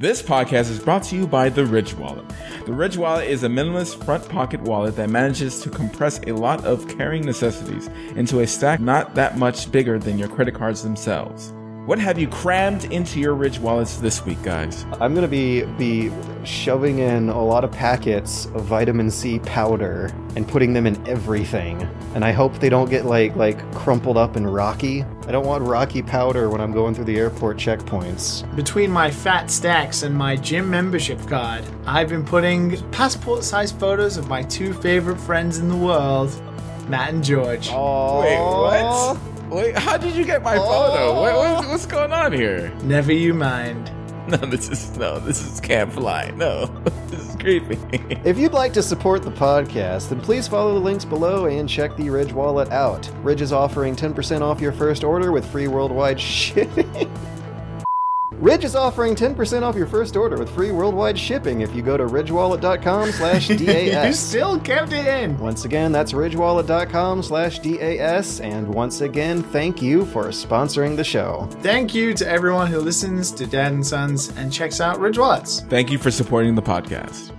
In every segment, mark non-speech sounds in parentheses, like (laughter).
This podcast is brought to you by the Ridge Wallet. The Ridge Wallet is a minimalist front pocket wallet that manages to compress a lot of carrying necessities into a stack not that much bigger than your credit cards themselves. What have you crammed into your Ridge wallets this week, guys? I'm gonna be be shoving in a lot of packets of vitamin C powder and putting them in everything. And I hope they don't get like like crumpled up and rocky. I don't want rocky powder when I'm going through the airport checkpoints. Between my fat stacks and my gym membership card, I've been putting passport sized photos of my two favorite friends in the world, Matt and George. Oh, Wait, what? Wait, how did you get my photo? What, what, oh. what's going on here? Never you mind. (laughs) No, this is no, this is can't fly. No, (laughs) this is creepy. If you'd like to support the podcast, then please follow the links below and check the Ridge wallet out. Ridge is offering 10% off your first order with free worldwide (laughs) shipping. Ridge is offering 10% off your first order with free worldwide shipping if you go to ridgewallet.com slash DAS. (laughs) You DAS. still kept it in. Once again, that's ridgewallet.com slash DAS. And once again, thank you for sponsoring the show. Thank you to everyone who listens to Dad and Sons and checks out Ridge Wallets. Thank you for supporting the podcast.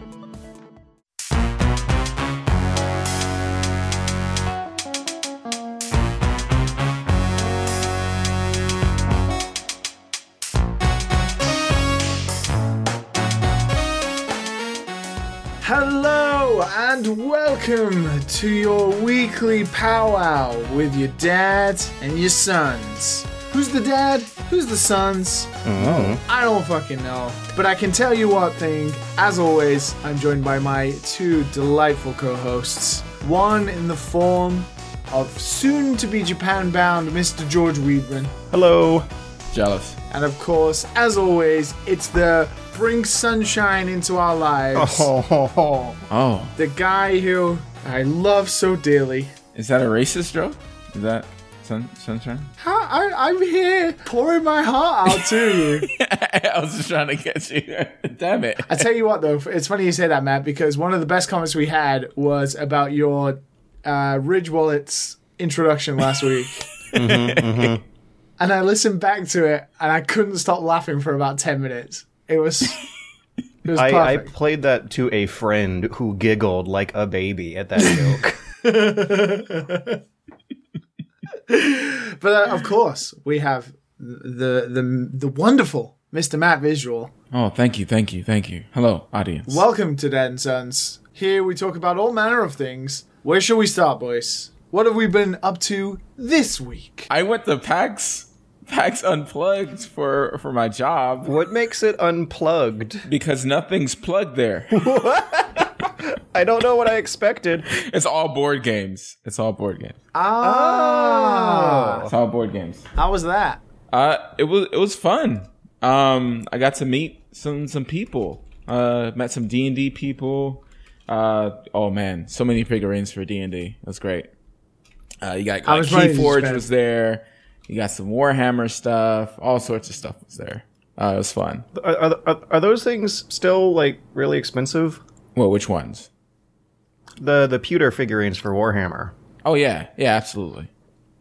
To your weekly powwow with your dad and your sons. Who's the dad? Who's the sons? Mm-hmm. I don't fucking know. But I can tell you one thing. As always, I'm joined by my two delightful co hosts. One in the form of soon to be Japan bound Mr. George Weidman. Hello. Jealous. And of course, as always, it's the bring sunshine into our lives. Oh, Oh, The guy who I love so dearly. is that a racist joke? Is that sun, sunshine? How, I, I'm here pouring my heart out to you. (laughs) I was just trying to get you. (laughs) Damn it. I tell you what, though, it's funny you say that, Matt, because one of the best comments we had was about your uh, Ridge Wallets introduction last week. (laughs) And I listened back to it, and I couldn't stop laughing for about ten minutes. It was I, I played that to a friend who giggled like a baby at that joke. (laughs) but uh, of course, we have the the the wonderful Mr. Matt Visual. Oh, thank you, thank you, thank you. Hello, audience. Welcome to Dad and Sons. Here we talk about all manner of things. Where shall we start, boys? What have we been up to this week? I went to PAX, PAX Unplugged for for my job what makes it unplugged? because nothing's plugged there. (laughs) I don't know what I expected. it's all board games. It's all board games. Ah, It's all board games. how was that? Uh, it was it was fun. Um, I got to meet some some people. Uh, met some D and D people. Uh, oh man, so many figurines for D and D. That's great. Uh, you got I like, was Keyforge was there. You got some Warhammer stuff. All sorts of stuff was there. Uh, it was fun. Are, are, are- are those things still like really expensive? Well, which ones? The the pewter figurines for Warhammer. Oh yeah, yeah, absolutely,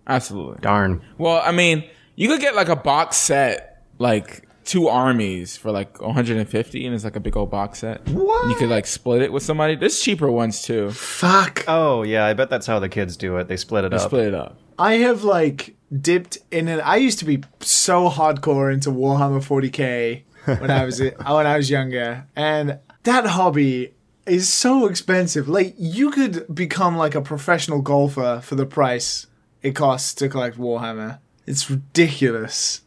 absolutely. Darn. Well, I mean, you could get like a box set, like two armies for like 150, and it's like a big old box set. What? You could like split it with somebody. There's cheaper ones too. Fuck. Oh yeah, I bet that's how the kids do it. They split it up. Split it up. I have like dipped in it. I used to be so hardcore into Warhammer 40k when I was (laughs) uh, when I was younger, and that hobby is so expensive. Like you could become like a professional golfer for the price it costs to collect Warhammer. It's ridiculous.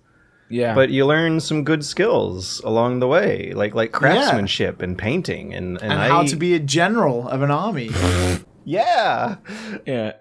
Yeah, But you learn some good skills along the way, like like craftsmanship and painting and and, And I, how to be a general of an army. (laughs) yeah. yeah.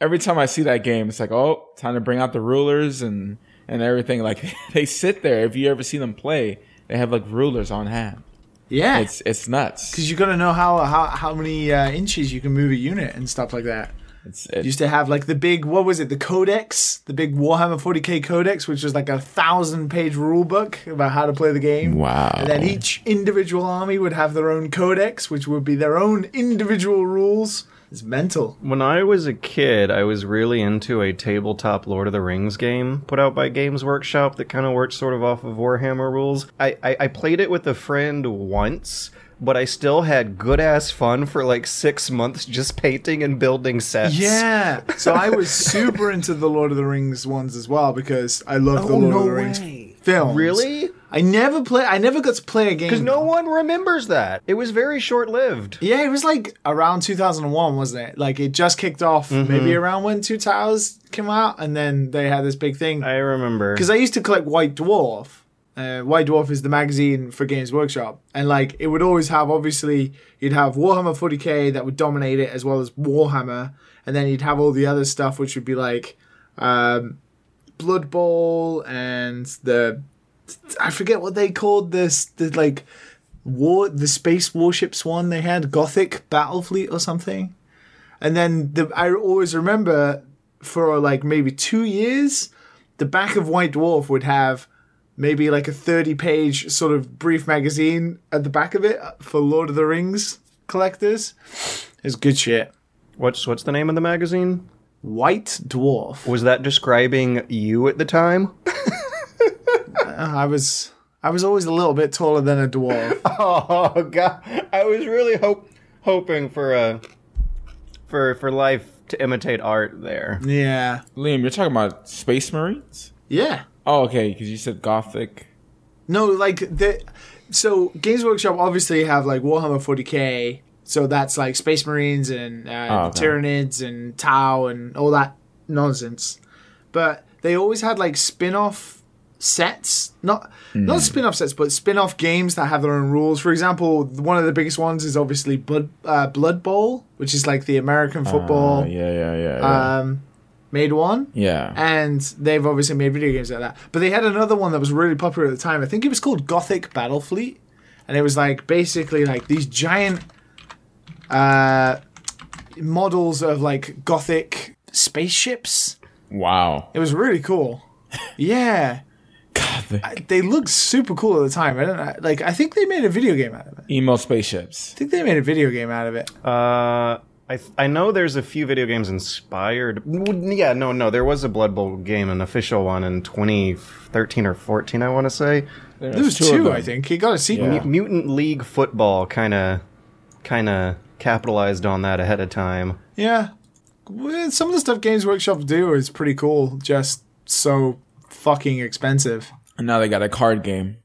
Every time I see that game, it's like, oh, time to bring out the rulers and and everything. Like (laughs) they sit there. If you ever see them play, they have like rulers on hand. Yeah, It's it's nuts. because you got to know how how how many uh, inches you can move a unit and stuff like that. It's, it's used to have like the big what was it the codex the big warhammer 40k codex which was like a thousand page rule book about how to play the game wow. and then each individual army would have their own codex which would be their own individual rules It's mental. When I was a kid, I was really into a tabletop Lord of the Rings game put out by Games Workshop that kind of worked sort of off of Warhammer rules. I, I, I played it with a friend once, but I still had good ass fun for like six months just painting and building sets. Yeah. So I was (laughs) super into the Lord of the Rings ones as well because I love oh, the Oh, Lord no of the Rings way. films. Really? I never play. I never got to play a game Because no one remembers that. It was very short lived. Yeah, it was like around 2001, wasn't it? Like it just kicked off Mm-hmm. maybe around when Two Towers came out, and then they had this big thing. I remember. Because I used to collect White Dwarf. Uh, White Dwarf is the magazine for Games Workshop, and like it would always have obviously you'd have Warhammer 40k that would dominate it as well as Warhammer, and then you'd have all the other stuff which would be like um, Blood Bowl and the I forget what they called this the like war the space warships one they had Gothic Battle Fleet or something, and then the I always remember for like maybe two years the back of White Dwarf would have maybe like a 30 page sort of brief magazine at the back of it for Lord of the Rings collectors. It's good shit. What's what's the name of the magazine? White Dwarf. Was that describing you at the time? (laughs) I was I was always a little bit taller than a dwarf. (laughs) Oh god, I was really hope hoping for a for for life to imitate art there. yeah. Liam, you're talking about Space Marines? Yeah. Oh, okay, because you said Gothic. No, like the so Games Workshop obviously have like Warhammer 40k, so that's like Space Marines and uh, Oh, okay. Tyranids and Tau and all that nonsense. But they always had like spin-off sets, not Hmm. not spin-off sets, but spin-off games that have their own rules. For example, one of the biggest ones is obviously Blood uh, Blood Bowl, which is like the American football Uh, yeah, yeah, yeah. Yeah. um, made one yeah. and they've obviously made video games like that. But they had another one that was really popular at the time. I think it was called Gothic battle fleet and it was like basically like these giant uh, models of like Gothic spaceships. wow. It was really cool. (laughs) Yeah, God, I- they looked super cool at the time. I don't know, like. I think they made a video game out of it. emo spaceships. I think they made a video game out of it. Uh, I th- I know there's a few video games inspired. Yeah, no, no, there was a Blood Bowl game, an official one in 2013 or 14, I want to say. There was two, I think. He got a sequel. Yeah. Mu- Mutant League Football kind of kind of capitalized on that ahead of time. Yeah. Well, Some of the stuff Games Workshop do is pretty cool, just so fucking expensive. And now they got a card game.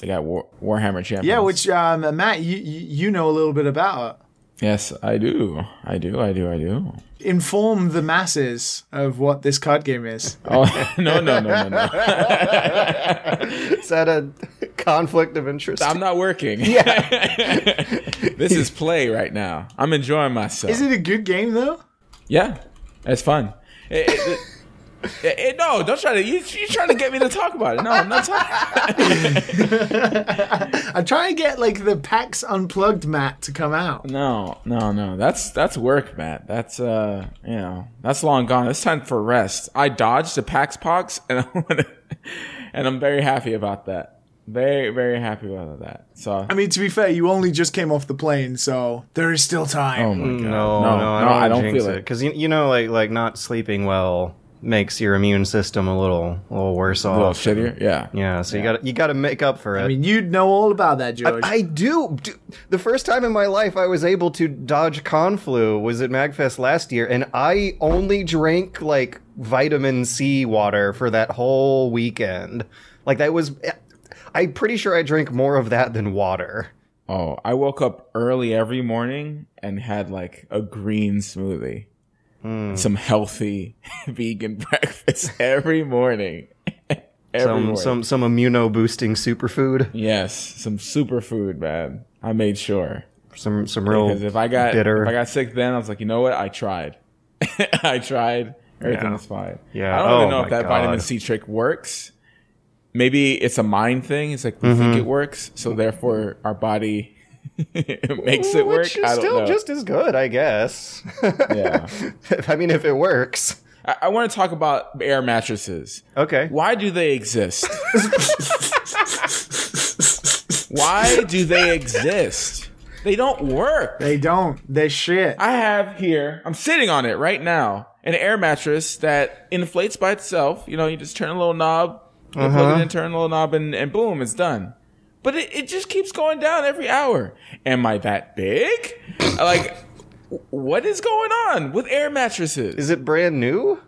They got War- Warhammer Champions. Yeah, which um, Matt, you you know a little bit about. Yes, I do. I do. I do. I do. Inform the masses of what this card game is. (laughs) Oh no no no no no! (laughs) Is that a conflict of interest? I'm not working. Yeah. (laughs) this is play right now. I'm enjoying myself. Is it a good game though? Yeah, it's fun. It- it- it- it- it- no, don't try to. You, you're trying to get me to talk about it. No, I'm not talking. (laughs) I'm trying to get like the PAX Unplugged Matt to come out. No, no, no. That's that's work, Matt. That's uh, you know, that's long gone. It's time for rest. I dodged the Pax Pox, and (laughs) I wanna, and I'm very happy about that. Very, very happy about that. So, I mean, to be fair, you only just came off the plane, so there is still time. oh my god, no, no, no, I don't, I don't feel it. because you, you know, like like not sleeping well makes your immune system a little a little worse off. A little off. shittier. Yeah. Yeah, so you got you got to make up for it. I mean, you'd know all about that, George. I do. D- The first time in my life I was able to dodge conflu was at Magfest last year, and I only drank like vitamin C water for that whole weekend. Like that was. I'm pretty sure I drank more of that than water. Oh, I woke up early every morning and had like a green smoothie, Hmm. some healthy (laughs) vegan (laughs) breakfast every morning. (laughs) every Some morning. some some immuno boosting superfood. yes, some superfood, man. I made sure. Some some real Because if I got bitter. if I got sick then, I was like, you know what? I tried. I tried. Everything Yeah. fine. Yeah. I don't Oh even know if that vitamin C trick works. Maybe it's a mind thing. It's like we think Mm-hmm. it works, so therefore our body (laughs) makes it work. Which is I don't still know. just as good, I guess. Yeah. (laughs) I mean, if it works. I, I want to talk about air mattresses. Okay. Why do they exist? (laughs) Why do they exist? They don't work. They don't. They're shit. I have here, I'm sitting on it right now, an air mattress that inflates by itself. You know, you just turn a little knob, plug Uh-huh. it in, turn a little knob, and, and boom, it's done. But it, it just keeps going down every hour. Am I that big? (coughs) like, what is going on with air mattresses? Is it brand new?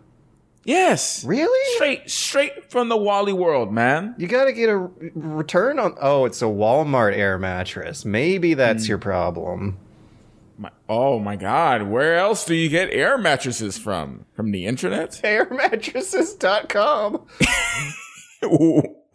yes. Really? Straight, straight from the Wally world, man. You gotta get a return on. Oh, it's a Walmart air mattress. Maybe that's mm. your problem. My, oh my God. Where else do you get air mattresses from? From the internet? (laughs) Airmattresses.com. (laughs) (laughs)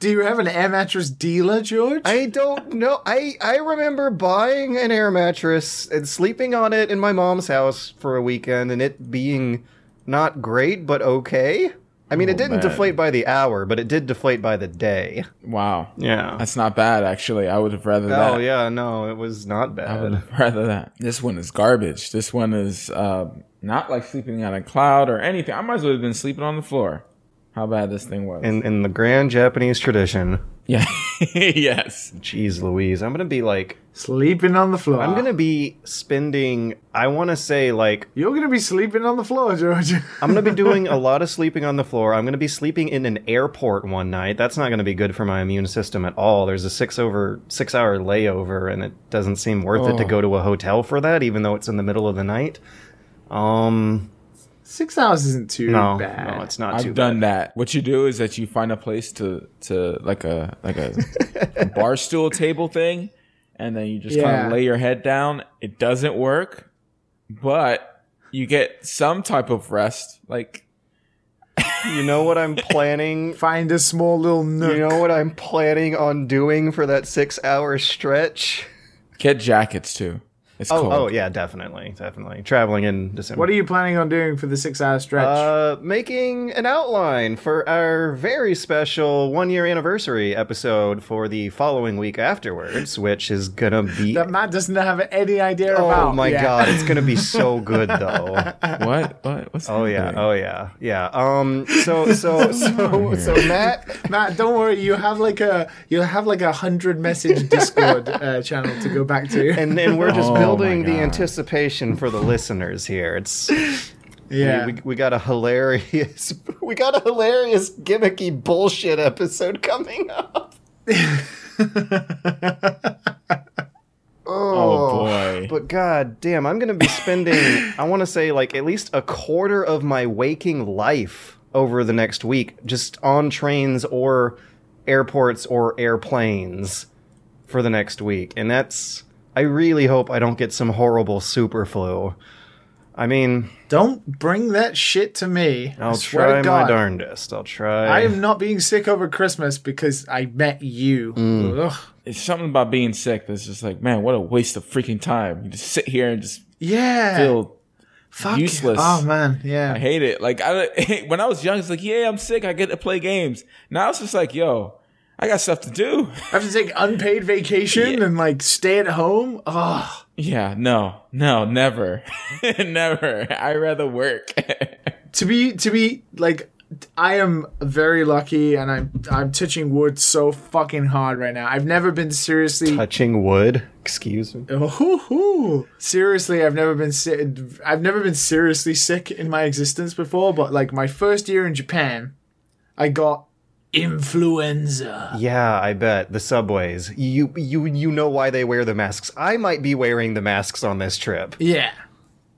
Do you have an air mattress dealer, George? I don't know. I I remember buying an air mattress and sleeping on it in my mom's house for a weekend, and it being not great but okay. I mean, it didn't man. deflate by the hour, but it did deflate by the day. wow. Yeah. That's not bad, actually. I would have rather that. Oh yeah, no, it was not I would bad. have (laughs) rather that. This one is garbage. This one is uh, not like sleeping on a cloud or anything. I might as well have been sleeping on the floor. How bad this thing was. In in the grand Japanese tradition, yeah. (laughs) yes. jeez Louise, I'm gonna be like, Sleeping on the floor. I'm gonna be spending. I want to say like You're gonna be sleeping on the floor, George. (laughs) I'm going to be doing a lot of sleeping on the floor. I'm going to be sleeping in an airport one night. That's not going to be good for my immune system at all. There's a six over six hour layover, and it doesn't seem worth it to Oh. go to a hotel for that, even though it's in the middle of the night. Um, Six hours isn't too no, bad. no, it's not too I've done that. What you do is that you find a place to to like a like a, a (laughs) bar stool table thing, and then you just kind of lay your head down. It doesn't work, but you get some type of rest. Like. You know what I'm (laughs) planning? Find a small little nook. you know what I'm planning on doing for that six hour stretch? get jackets too. It's Oh, cold. oh yeah, definitely, definitely. Traveling in December. what are you planning on doing for the six-hour stretch? Uh, making an outline for our very special one year anniversary episode for the following week afterwards, which is gonna be. that Matt doesn't have any idea Oh about. my yet. god, it's gonna be so (laughs) good though. What? What? What's Oh yeah, happening? oh yeah, yeah. Um, so so so so Matt, Matt, don't worry. You have like a you have like a hundred message Discord uh, channel to go back to. and and we're just Oh, Oh building the anticipation for the listeners here. It's (laughs) yeah, we, we got a hilarious (laughs) we got a hilarious gimmicky bullshit episode coming up. (laughs) Oh, oh boy. But god damn, I'm gonna be spending I wanna say like at least a quarter of my waking life over the next week just on trains or airports or airplanes for the next week. And that's I really hope I don't get some horrible super flu. I mean, don't bring that shit to me. I I'll swear try to my God. darndest. I'll try. I am not being sick over Christmas because I met you. Mm. Ugh. It's something about being sick that's just like, man, what a waste of freaking time. You just sit here and just Yeah, feel. Fuck. useless. Oh man, yeah, I hate it. Like I, (laughs) when I was young, it's like, yeah, I'm sick. I get to play games. Now it's just like, yo, I got stuff to do. I have to take unpaid vacation and like stay at home. Oh, Yeah, no, no, never, (laughs) never. I rather work. (laughs) to be to be like I am very lucky and I'm I'm touching wood so fucking hard right now. I've never been seriously touching wood. Excuse me. Oh, seriously, I've never been si- I've never been seriously sick in my existence before, but like my first year in Japan, I got influenza. Yeah, I bet the subways. You you you know why they wear the masks. I might be wearing the masks on this trip. Yeah.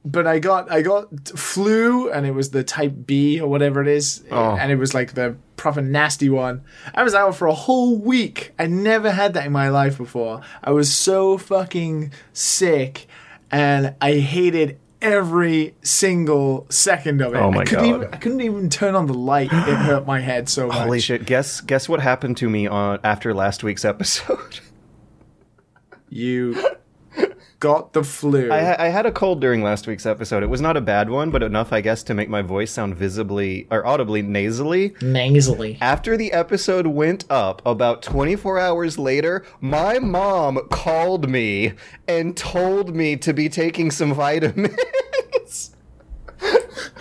But I got I got flu and it was the type B or whatever it is oh. and it was like the proper nasty one. I was out for a whole week. I never had that in my life before. I was so fucking sick and I hated every single second of it. Oh my I couldn't God. Even, I couldn't even turn on the light. It (gasps) hurt my head so much. Holy shit! Guess guess what happened to me on after last week's episode. (laughs) You got the flu. I, I had a cold during last week's episode. It was not a bad one, but enough, I guess, to make my voice sound visibly or audibly nasally. nasally. After the episode went up, about 24 hours later, my mom called me and told me to be taking some vitamins.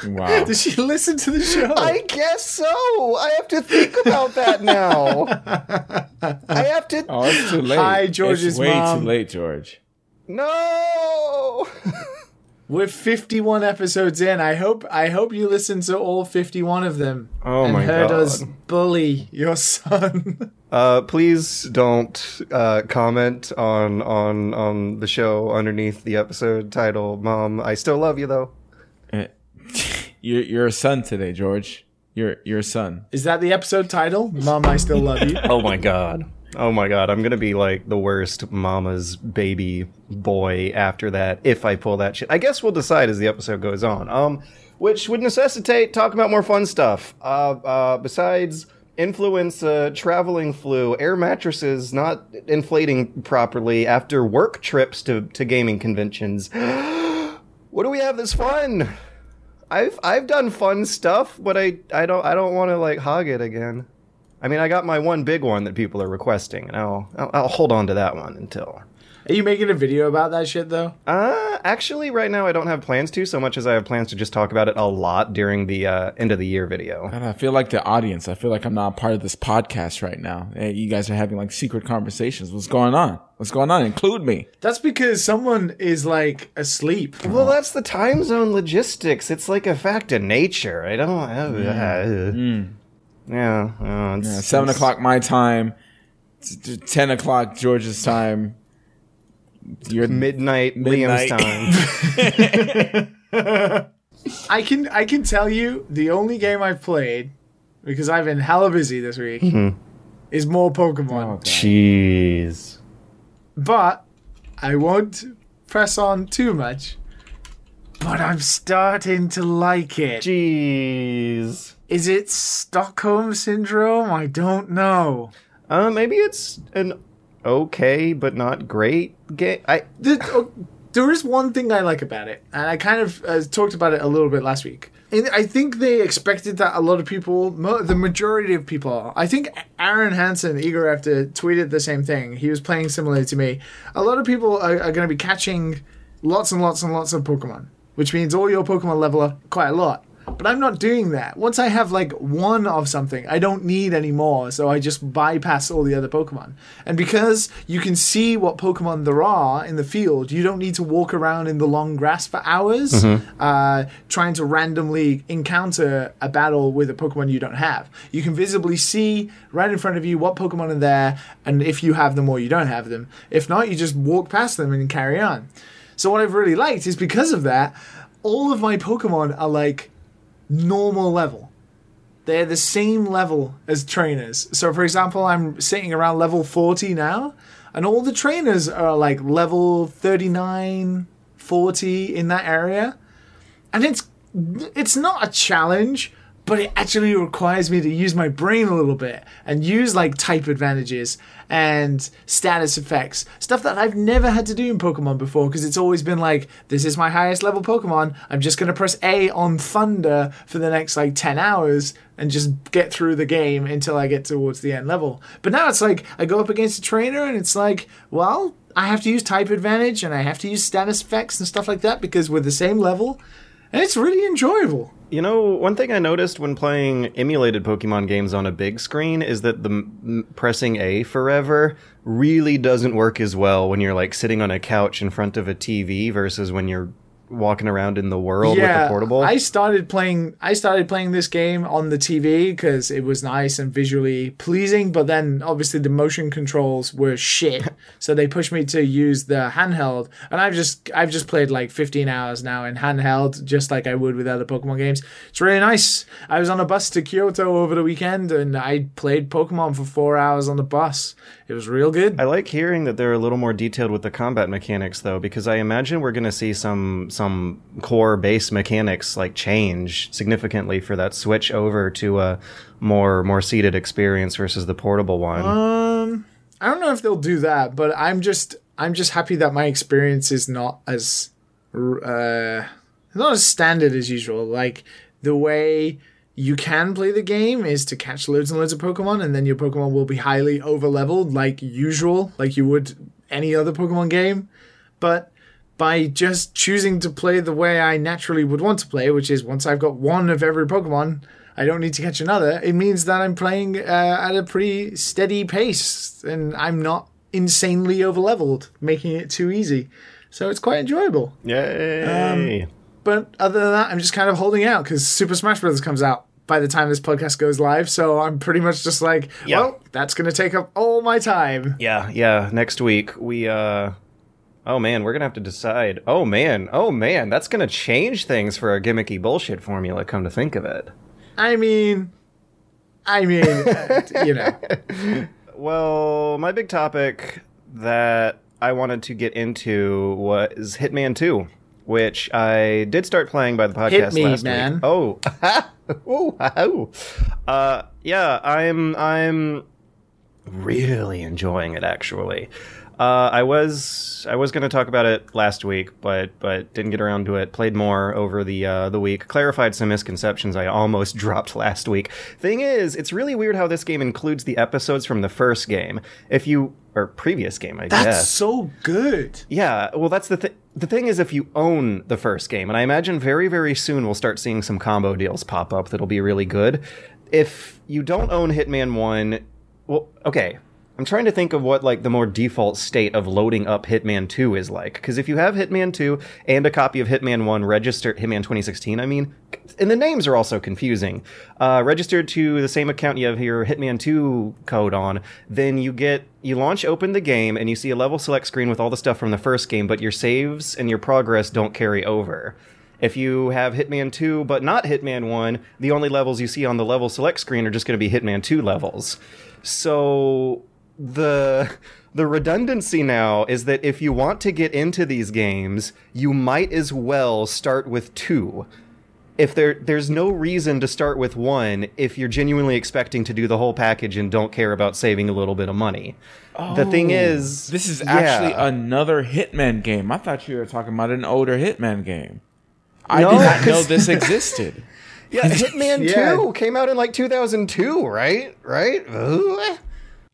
wow. (laughs) Did she listen to the show? I guess so. I have to think about that now. (laughs) I have to. Oh, it's too late. Hi, George's it's way mom. too late, George. No. (laughs) We're 51 episodes in. I hope I hope you listened to all 51 of them. Oh and my heard God. us bully your son. (laughs) Uh, please don't uh, comment on on on the show underneath the episode title. Mom, I still love you though. Eh, (laughs) You're you're a son today, George. You're you're a son. Is that the episode title? Mom, I still love you. Oh my god. Oh my god, I'm gonna be like the worst mama's baby boy after that if I pull that shit. I guess we'll decide as the episode goes on. Um, which would necessitate talking about more fun stuff. Uh, uh, besides influenza, traveling flu, air mattresses not inflating properly after work trips to, to gaming conventions. (gasps) what do we have that's fun? I've I've done fun stuff, but I I don't I don't want to like hog it again. I mean, I got my one big one that people are requesting, and I'll I'll, I'll hold on to that one until. Are you making a video about that shit though? Uh, actually, right now I don't have plans to, so much as I have plans to just talk about it a lot during the uh, end of the year video. God, I feel like the audience. I feel like I'm not a part of this podcast right now. Hey, you guys are having like secret conversations. What's going on? What's going on? Include me. That's because someone is like asleep. Well, that's the time zone logistics. It's like a fact of nature. I don't. Uh, Yeah, uh, it's, Yeah, Seven it's- o'clock my time. t- t- Ten o'clock George's time. You're midnight, Midnight. Liam's time. (laughs) I can I can tell you the only game I've played because I've been hella busy this week hmm. is more Pokemon. Oh, Jeez. But I won't press on too much. But I'm starting to like it. Jeez. Is it Stockholm syndrome? I don't know. Uh, maybe it's an okay but not great game. I The, oh, there is one thing I like about it, and I kind of uh, talked about it a little bit last week. And I think they expected that a lot of people, mo- the majority of people, I think Aaron Hansen, Igor after tweeted the same thing. He was playing similarly to me. A lot of people are, are going to be catching lots and lots and lots of Pokemon, which means all your Pokemon level up quite a lot. But I'm not doing that. Once I have like one of something, I don't need any more, so I just bypass all the other Pokemon. And because you can see what Pokemon there are in the field, you don't need to walk around in the long grass for hours uh, trying to randomly encounter a battle with a Pokemon you don't have. You can visibly see right in front of you what Pokemon are there, and if you have them or you don't have them. If not, you just walk past them and carry on. So what I've really liked is because of that, all of my Pokemon are like normal level. They're the same level as trainers. So, for example, I'm sitting around level 40 now, and all the trainers are like level 39, 40 in that area. And it's it's not a challenge, but it actually requires me to use my brain a little bit and use like type advantages and status effects, stuff that I've never had to do in Pokemon before because it's always been like, this is my highest level Pokemon. I'm just going to press A on Thunder for the next like 10 hours and just get through the game until I get towards the end level. But now it's like, I go up against a trainer and it's like, well, I have to use type advantage and I have to use status effects and stuff like that because we're the same level. And it's really enjoyable. You know, one thing I noticed when playing emulated Pokemon games on a big screen is that the m- pressing A forever really doesn't work as well when you're like sitting on a couch in front of a TV versus when you're walking around in the world with the portable. I started playing. I started playing this game on the TV because it was nice and visually pleasing. But then, obviously, the motion controls were shit, (laughs) so they pushed me to use the handheld. And I've just, I've just played like 15 hours now in handheld, just like I would with other Pokemon games. It's really nice. I was on a bus to Kyoto over the weekend, and I played Pokemon for four hours on the bus. It was real good. I like hearing that they're a little more detailed with the combat mechanics though because I imagine we're going to see some some core base mechanics like change significantly for that switch over to a more more seated experience versus the portable one. Um, I don't know if they'll do that, but I'm just I'm just happy that my experience is not as uh not as standard as usual. Like the way you can play the game is to catch loads and loads of Pokemon, and then your Pokemon will be highly over leveled, like usual, like you would any other Pokemon game. But by just choosing to play the way I naturally would want to play, which is once I've got one of every Pokemon, I don't need to catch another. It means that I'm playing uh, at a pretty steady pace, and I'm not insanely overleveled, making it too easy. So it's quite enjoyable. Yay! But other than that, I'm just kind of holding out because Super Smash Bros. comes out by the time this podcast goes live. So I'm pretty much just like, Yeah. well, that's going to take up all my time. yeah, yeah. Next week we uh Oh man, we're gonna have to decide. Oh man, oh man, that's gonna change things for our gimmicky bullshit formula. Come to think of it. I mean, I mean, you know, (laughs) Well, my big topic that I wanted to get into was Hitman 2, which I did start playing by the podcast Hit me, last man. week. Oh, (laughs) Ooh, ow. uh, yeah, I'm I'm really enjoying it actually. Uh, I was I was going to talk about it last week, but but didn't get around to it. Played more over the uh, the week. Clarified some misconceptions I almost (laughs) dropped last week. Thing is, it's really weird how this game includes the episodes from the first game. If you or previous game, I that's guess. so good. Yeah, well, that's the thing. The thing is, if you own the first game, and I imagine very, very soon we'll start seeing some combo deals pop up that'll be really good. If you don't own Hitman 1, well, okay. I'm trying to think of what like the more default state of loading up Hitman 2 is like. Because if you have Hitman 2 and a copy of Hitman 1 registered, Hitman 2016, I mean, and the names are also confusing. Uh, registered to the same account you have your Hitman 2 code on, then you get you launch open the game and you see a level select screen with all the stuff from the first game, but your saves and your progress don't carry over. If you have Hitman 2 but not Hitman 1, the only levels you see on the level select screen are just going to be Hitman 2 levels. So the the redundancy now is that if you want to get into these games, you might as well start with 2 if there there's no reason to start with one if you're genuinely expecting to do the whole package and don't care about saving a little bit of money. the thing oh, is, Oh, This is yeah. actually another Hitman game. I thought you were talking about an older Hitman game. I No, did not (laughs) know this existed. (laughs) yeah, Hitman (laughs) Yeah. Two came out in like 2002, right? Right? Ugh.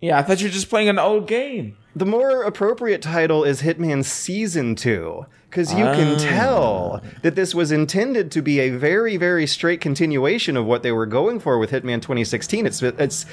Yeah, I thought you were just playing an old game. The more appropriate title is Hitman Season 2, because you can tell that this was intended to be a very, very straight continuation of what they were going for with Hitman 2016. It's, it's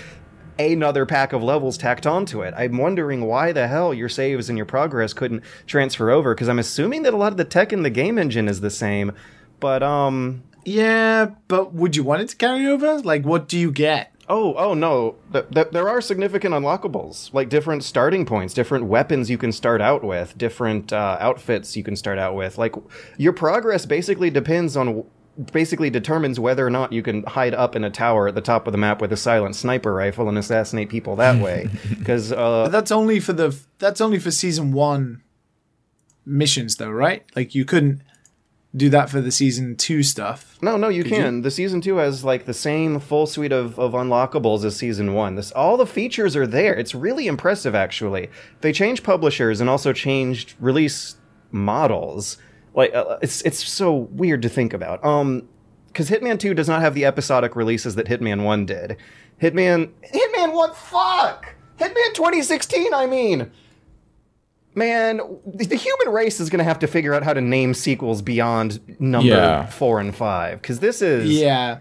another pack of levels tacked onto it. I'm wondering why the hell your saves and your progress couldn't transfer over, because I'm assuming that a lot of the tech in the game engine is the same, but, um, Yeah, but would you want it to carry over? Like, what do you get? Oh, oh no. Th- th- there are significant unlockables, like different starting points, different weapons you can start out with, different uh, outfits you can start out with. Like your progress basically depends on basically determines whether or not you can hide up in a tower at the top of the map with a silent sniper rifle and assassinate people that way. (laughs) Because uh, that's only for the that's only for season one missions, though, right? Like, you couldn't do that for the season two stuff. No, no, you Could you? can. The season two has like the same full suite of, of unlockables as season one. This all the features are there. It's really impressive, actually. They changed publishers and also changed release models. Like uh, it's it's so weird to think about. Um, because Hitman two does not have the episodic releases that Hitman one did. Hitman Hitman one fuck Hitman 2016. I mean man, the the human race is going to have to figure out how to name sequels beyond number Yeah. four and five because this is Yeah.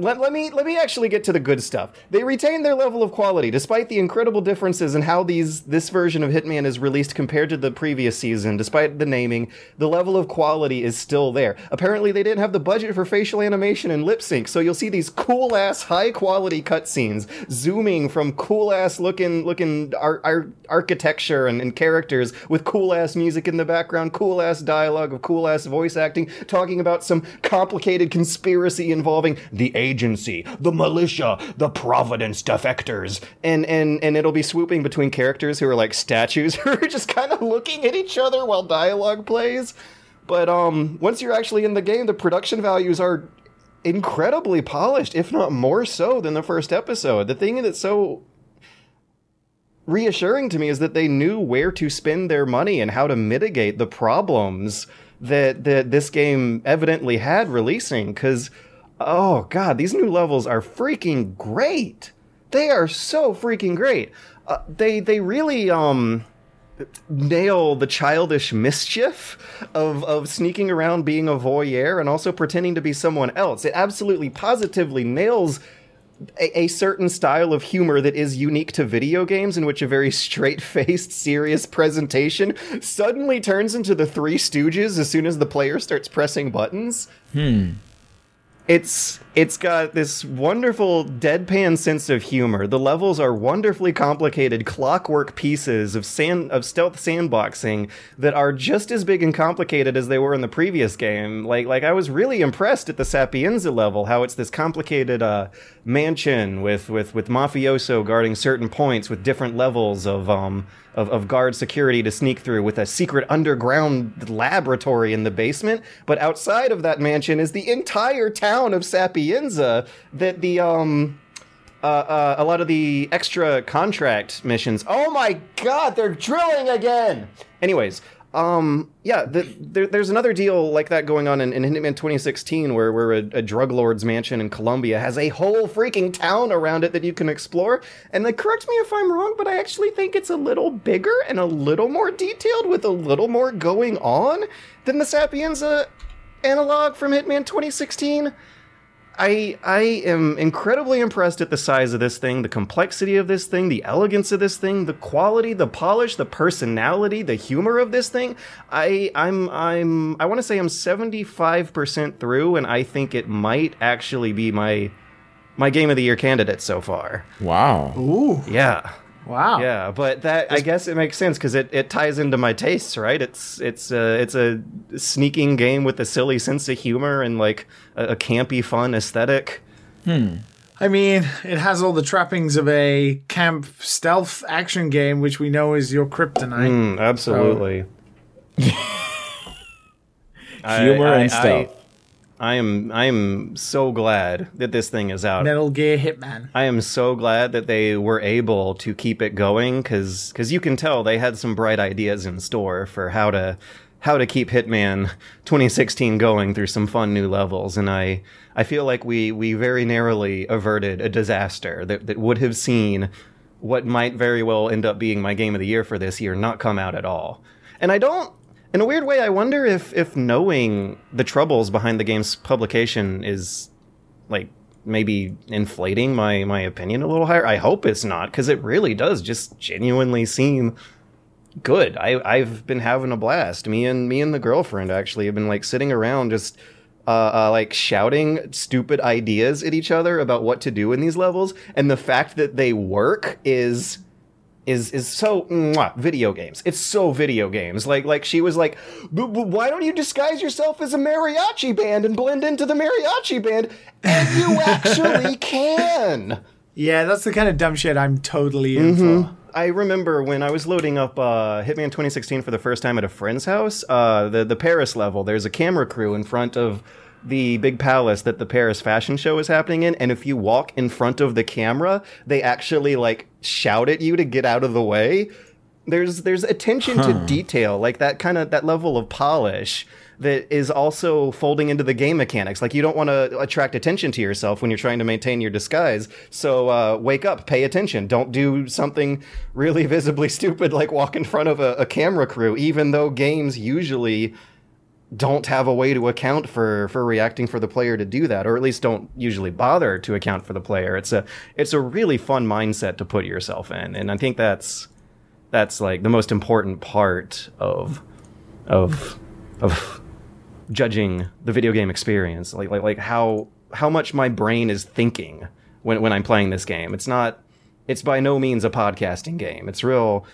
Let, let me let me actually get to the good stuff. They retain their level of quality despite the incredible differences in how these this version of Hitman is released compared to the previous season. Despite the naming, the level of quality is still there. Apparently, they didn't have the budget for facial animation and lip sync, so you'll see these cool ass high quality cutscenes zooming from cool ass looking looking ar- ar- architecture and, and characters with cool ass music in the background, cool ass dialogue of cool ass voice acting, talking about some complicated conspiracy involving the agency, the militia, the Providence defectors, and and and it'll be swooping between characters who are like statues (laughs) who are just kind of looking at each other while dialogue plays. But um, once you're actually in the game, the production values are incredibly polished, if not more so than the first episode. The thing that's so reassuring to me is that they knew where to spend their money and how to mitigate the problems that that this game evidently had releasing cuz oh god these new levels are freaking great they are so freaking great uh, they they really um nail the childish mischief of of sneaking around being a voyeur and also pretending to be someone else it absolutely positively nails a, a certain style of humor that is unique to video games, in which a very (laughs) straight faced, serious presentation suddenly turns into the Three Stooges as soon as the player starts pressing buttons. Hmm. It's it's got this wonderful deadpan sense of humor. The levels are wonderfully complicated clockwork pieces of sand of stealth sandboxing that are just as big and complicated as they were in the previous game. Like like I was really impressed at the Sapienza level, how it's this complicated uh, mansion with with with mafioso guarding certain points with different levels of um of, of guard security to sneak through with a secret underground laboratory in the basement. But outside of that mansion is the entire town of Sapienza that the um uh, uh, a lot of the extra contract missions. Oh my god, they're drilling again. Anyways, um, yeah, the, there, there's another deal like that going on in, in Hitman 2016 where, where a, a, drug lord's mansion in Colombia has a whole freaking town around it that you can explore. And like, correct me if I'm wrong, but I actually think it's a little bigger and a little more detailed with a little more going on than the Sapienza analog from Hitman 2016. I I am incredibly impressed at the size of this thing, the complexity of this thing, the elegance of this thing, the quality, the polish, the personality, the humor of this thing. I I'm I'm I want to say I'm 75% through and I think it might actually be my my game of the year candidate so far. Wow. Ooh. Yeah. Wow. Yeah, but that I guess it makes sense because it, it ties into my tastes, right? It's it's uh, it's a sneaking game with a silly sense of humor and like a, a campy, fun aesthetic. Hmm. I mean, it has all the trappings of a camp stealth action game, which we know is your kryptonite. Mm, absolutely. (laughs) Humor I- and I- stealth. I am I am so glad that this thing is out. Metal Gear Hitman. I am so glad that they were able to keep it going because you can tell they had some bright ideas in store for how to how to keep Hitman 2016 going through some fun new levels, and I I feel like we we very narrowly averted a disaster that that would have seen what might very well end up being my game of the year for this year not come out at all. And I don't in a weird way, I wonder if if knowing the troubles behind the game's publication is like maybe inflating my my opinion a little higher. I hope it's not because it really does just genuinely seem good. I I've been having a blast. Me and me and the girlfriend actually have been like sitting around just uh, uh, like shouting stupid ideas at each other about what to do in these levels, and the fact that they work is is is so mwah, video games. It's so video games. Like like she was like, "B- b- why don't you disguise yourself as a mariachi band and blend into the mariachi band? And you (laughs) actually can. Yeah, that's the kind of dumb shit I'm totally in for. I remember when I was loading up uh, Hitman 2016 for the first time at a friend's house. Uh, the the Paris level. There's a camera crew in front of the big palace that the Paris fashion show is happening in, and if you walk in front of the camera, they actually like shout at you to get out of the way. There's there's attention to detail, like that kind of that level of polish that is also folding into the game mechanics. Like you don't want to attract attention to yourself when you're trying to maintain your disguise. So uh, wake up, pay attention. Don't do something really (laughs) visibly stupid like walk in front of a, a camera crew. Even though games usually don't have a way to account for for reacting for the player to do that or at least don't usually bother to account for the player. It's a it's a really fun mindset to put yourself in and i think that's that's like the most important part of of of judging the video game experience. Like like like how how much my brain is thinking when when I'm playing this game. It's not it's by no means a podcasting game. It's real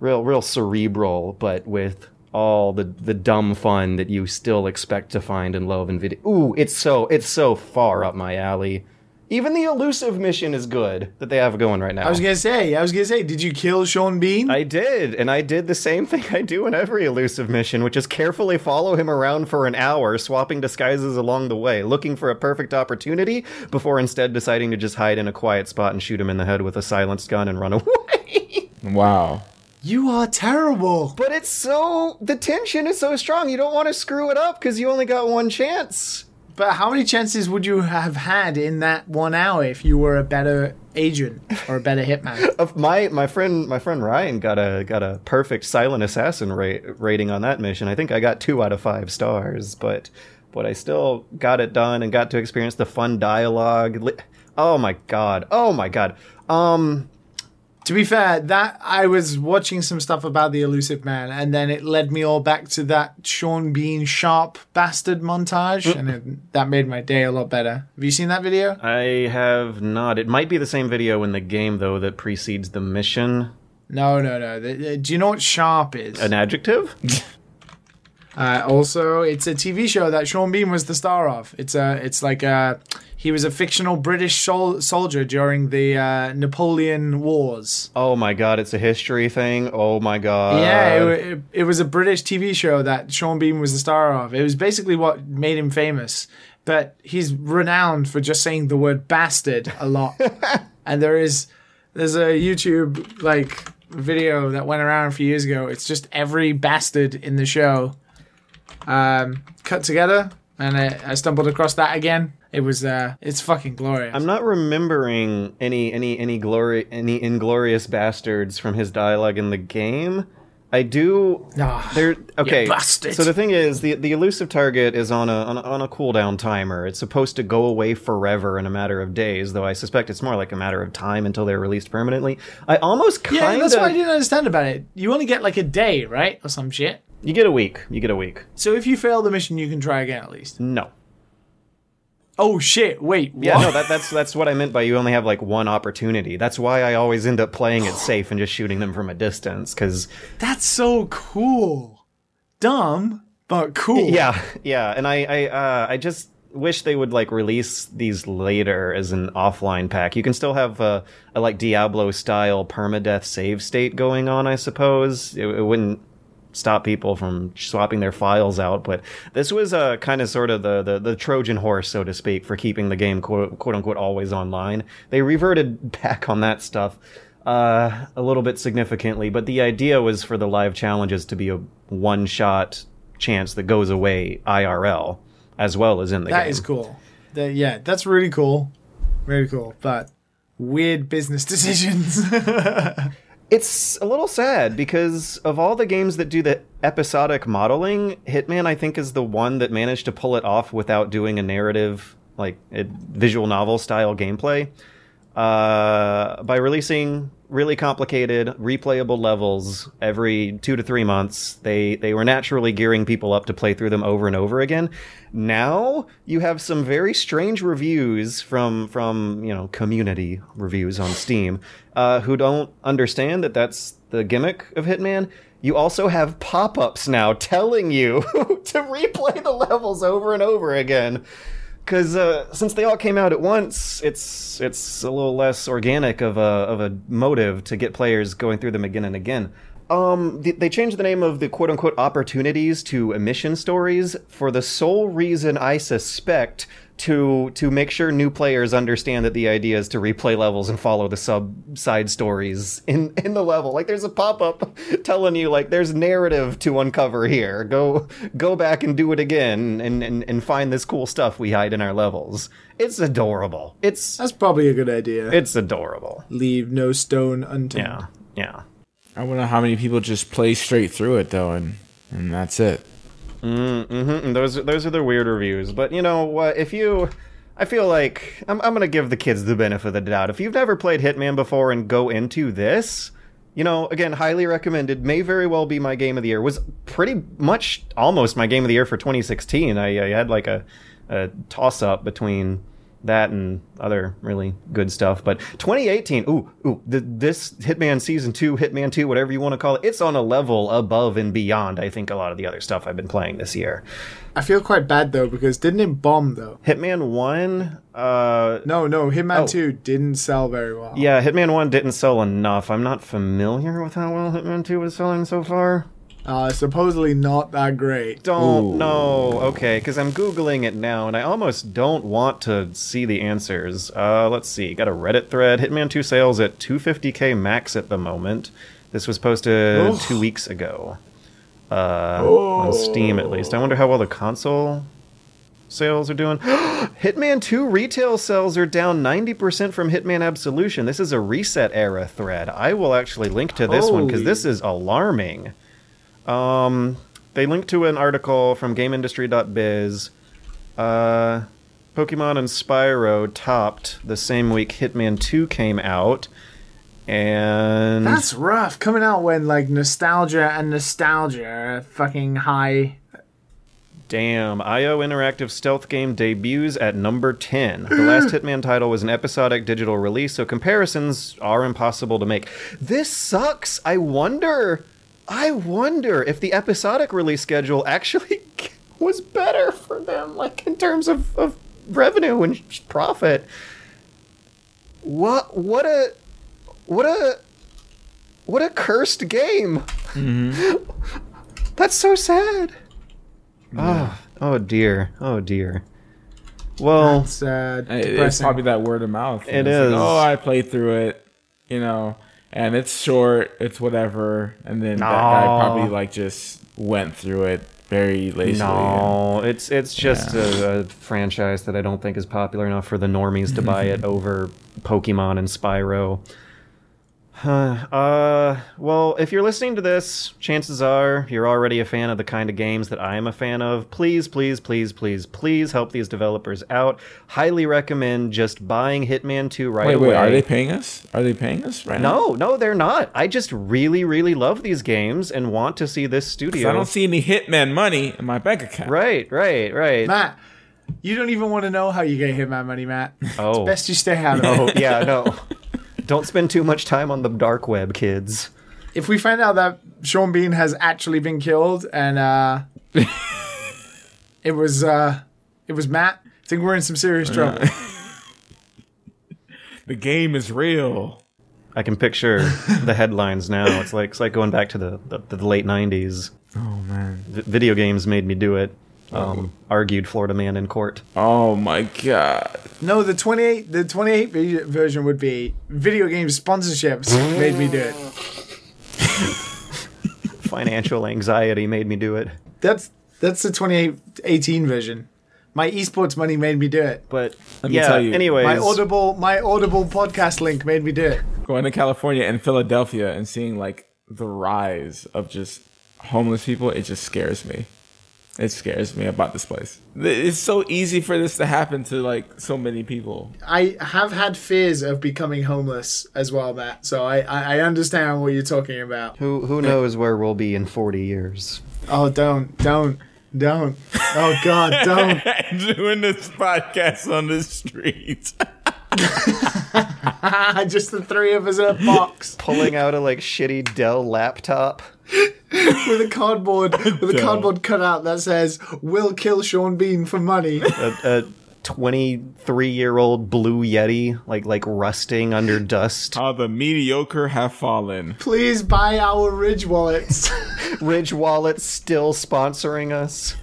real real cerebral but with all the the dumb fun that you still expect to find in love and video ooh it's so it's so far up my alley even the elusive mission is good that they have going right now I was gonna say, I was gonna say, did you kill Sean Bean? I did, and I did the same thing I do in every elusive mission, which is carefully follow him around for an hour, swapping disguises along the way, looking for a perfect opportunity before instead deciding to just hide in a quiet spot and shoot him in the head with a silenced gun and run (laughs) away. Wow. You are terrible. but it's so the tension is so strong. You don't want to screw it up because you only got one chance. But how many chances would you have had in that one hour if you were a better agent or a better hitman? (laughs) My my friend my friend Ryan got a got a perfect silent assassin rate, rating on that mission. I think I got two out of five stars, but but I still got it done and got to experience the fun dialogue. Oh my god. Oh my god. Um To be fair, that I was watching some stuff about the elusive man, and then it led me all back to that Sean Bean Sharpe bastard montage, and it, that made my day a lot better. Have you seen that video? I have not. It might be the same video in the game though that precedes the mission. No, no, no. The- the- do you know what Sharpe is? An adjective? (laughs) Uh, also, it's a TV show that Sean Bean was the star of. It's a, it's like a, he was a fictional British sol- soldier during the uh, Napoleon Wars. Oh my god, it's a history thing. Oh my god. yeah, it, it, it was a British TV show that Sean Bean was the star of. It was basically what made him famous. But he's renowned for just saying the word bastard a lot. (laughs) and there is, there's a YouTube like video that went around a few years ago. It's just every bastard in the show um, cut together, and I, I stumbled across that again. It was uh, it's fucking glorious. I'm not remembering any any any glory any inglorious bastards from his dialogue in the game. I do. Ah, There. Okay. So the thing is, the the elusive target is on a, on a on a cooldown timer. It's supposed to go away forever in a matter of days. Though I suspect it's more like a matter of time until they're released permanently. I almost kind yeah, that's what I didn't understand about it. You only get like a day, right, or some shit. You get a week. You get a week. So if you fail the mission, you can try again at least. No. Oh shit! Wait, Yeah, no, that, that's that's what I meant by you only have like one opportunity. That's why I always end up playing it (sighs) safe and just shooting them from a distance. Because that's so cool. Dumb, but cool. yeah, yeah, and I I uh, I just wish they would like release these later as an offline pack. You can still have a, a like Diablo style permadeath save state going on. I suppose it, it wouldn't stop people from swapping their files out. But this was uh, kind of sort of the, the, the Trojan horse, so to speak, for keeping the game quote, quote unquote always online. They reverted (laughs) back on that stuff uh, a little bit significantly, but the idea was for the live challenges to be a one shot chance that goes away IRL as well as in the That game. is cool. That- yeah, that's really cool. Very cool, but weird business (laughs) decisions. (laughs) It's a little sad because of all the games that do the episodic modeling, Hitman I think is the one that managed to pull it off without doing a narrative, like a visual novel style gameplay. Uh, by releasing really complicated, replayable levels every two to three months, they they were naturally gearing people up to play through them over and over again. Now you have some very strange reviews from from you know community reviews on Steam uh, who don't understand that that's the gimmick of Hitman. You also have pop-ups now telling you (laughs) to replay the levels over and over again because uh, since they all came out at once, it's it's a little less organic of a of a motive to get players going through them again and again. Um, th- they changed the name of the quote unquote opportunities to mission stories for the sole reason I suspect to to make sure new players understand that the idea is to replay levels and follow the sub side stories in in the level. Like there's a pop up (laughs) telling you like there's narrative to uncover here. Go go back and do it again and and, and find this cool stuff we hide in our levels. It's adorable. It's that's probably a good idea. it's adorable. Leave no stone unturned. Yeah. Yeah. I wonder how many people just play straight through it though, and and that's it. Mm-hmm. Those those are the weird reviews. But you know what? If you, I feel like I'm I'm gonna give the kids the benefit of the doubt. If you've never played Hitman before and go into this, you know, again, highly recommended. May very well be my game of the year. Was pretty much almost my game of the year for 2016. I, I had like a, a toss up between that and other really good stuff. But 2018, ooh, ooh, the, this Hitman Season 2, Hitman 2, whatever you want to call it, it's on a level above and beyond, I think, a lot of the other stuff I've been playing this year. I feel quite bad though because didn't it bomb though? Hitman 1, uh, No, no, Hitman Oh. 2 didn't sell very well. yeah, Hitman 1 didn't sell enough. I'm not familiar with how well Hitman 2 was selling so far. Uh, supposedly not that great. Don't Ooh. know. Okay, because I'm googling it now, and I almost don't want to see the answers. Uh, let's see. Got a Reddit thread. Hitman 2 sales at 250k max at the moment. This was posted Ugh. two weeks ago. Uh, on Steam, at least. I wonder how well the console sales are doing. (gasps) Hitman 2 retail sales are down 90% from Hitman Absolution. This is a ResetEra thread. I will actually link to this one because this is alarming. Um, they link to an article from GameIndustry.biz. Uh, Pokemon and Spyro topped the same week Hitman 2 came out. And That's rough. Coming out when like nostalgia and nostalgia are fucking high. damn, IO Interactive stealth game debuts at number 10. The last (gasps) Hitman title was an episodic digital release, so comparisons are impossible to make. This sucks. I wonder I wonder if the episodic release schedule actually (laughs) was better for them like in terms of, of revenue and profit. What what a what a what a cursed game. (laughs) That's so sad. Oh, oh dear. Oh dear. Well, It's uh, It- It's probably that word of mouth. It's like, oh, I played through it, you know, and it's short. It's whatever. And then that guy probably like just went through it very lazily. no, it's it's just a, a franchise that I don't think is popular enough for the normies to buy it (laughs) over Pokemon and Spyro. Uh, well, if you're listening to this, chances are you're already a fan of the kind of games that I am a fan of. Please, please, please, please, please help these developers out. Highly recommend just buying Hitman 2 right Wait, away. wait. Are they paying us? Are they paying us right now? No, no, they're not. I just really, really love these games and want to see this studio. I don't see any Hitman money in my bank account. Right, right, right. Matt, you don't even want to know how you get Hitman money, Matt. oh, Best you stay out of oh, it. yeah, no. (laughs) Don't spend too much time on the dark web, kids. If we find out that Sean Bean has actually been killed and uh, (laughs) it was uh, it was Matt, I think we're in some serious trouble. (laughs) The game is real. I can picture the headlines now. It's like it's like going back to the the, the late '90s. Oh man. V- video games made me do it. Um, argued Florida man in court. Oh my god. No, the 28 the 28 vi- version would be video game sponsorships made me do it. (laughs) Financial anxiety made me do it. That's that's the 2018 version. My esports money made me do it. But Let me yeah. tell you. anyways, My Audible my Audible podcast link made me do it. Going to California and Philadelphia and seeing like the rise of just homeless people, it just scares me. It scares me about this place. It's so easy for this to happen to like so many people. I have had fears of becoming homeless as well, Matt. So I, I, I understand what you're talking about. who who knows where we'll be in 40 years? Oh, don't, don't, don't. Oh God, don't. (laughs) Doing this podcast on the streets. (laughs) (laughs) Just the three of us in a box (laughs) Pulling out a like shitty Dell laptop. with a cardboard with a cardboard cutout that says "We'll kill Sean Bean for money." a, a 23 year old blue yeti like like rusting under dust How the mediocre have fallen. Please buy our Ridge wallets. (laughs) ridge wallets still sponsoring us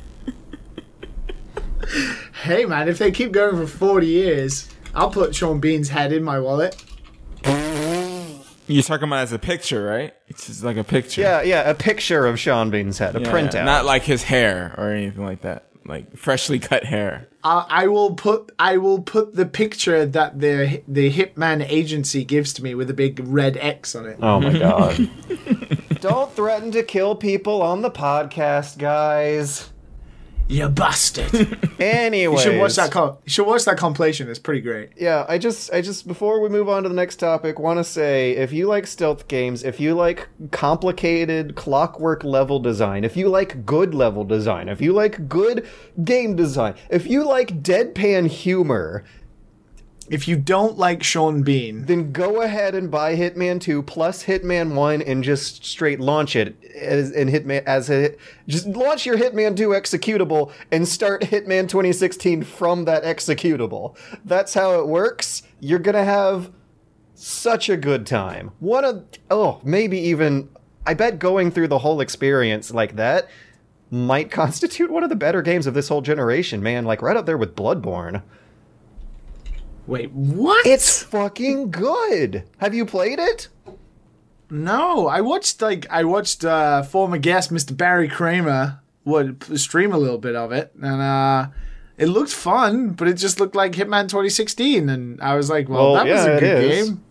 hey man, if they keep going for 40 years, I'll put Sean Bean's head in my wallet. You're talking about as a picture, right? It's just like a picture. yeah yeah a picture of sean bean's head a Yeah, printout Not like his hair or anything like that. Like freshly cut hair. I I will put I will put the picture that the the Hitman agency gives to me with a big red X on it. oh my god (laughs) don't threaten to kill people on the podcast guys You bastard! (laughs) anyway, you anyway should watch that. Com- you should watch that compilation. It's pretty great. yeah i just i just before we move on to the next topic want to say if you like stealth games if you like complicated clockwork level design if you like good level design if you like good game design if you like deadpan humor If you don't like Sean Bean, then go ahead and buy Hitman 2 plus Hitman 1 and just straight launch it as in Hitman as a just launch your Hitman 2 executable and start Hitman 2016 from that executable. That's how it works. You're going to have such a good time. What a oh, maybe even I bet going through the whole experience like that might (laughs) constitute one of the better games of this whole generation, man, like right up there with Bloodborne. Wait, what? It's fucking good. Have you played it? no. I watched like I watched uh, former guest Mr. Barry Kramer would stream a little bit of it, and uh, it looked fun, but it just looked like Hitman 2016, and I was like, well, Well, that was a good game.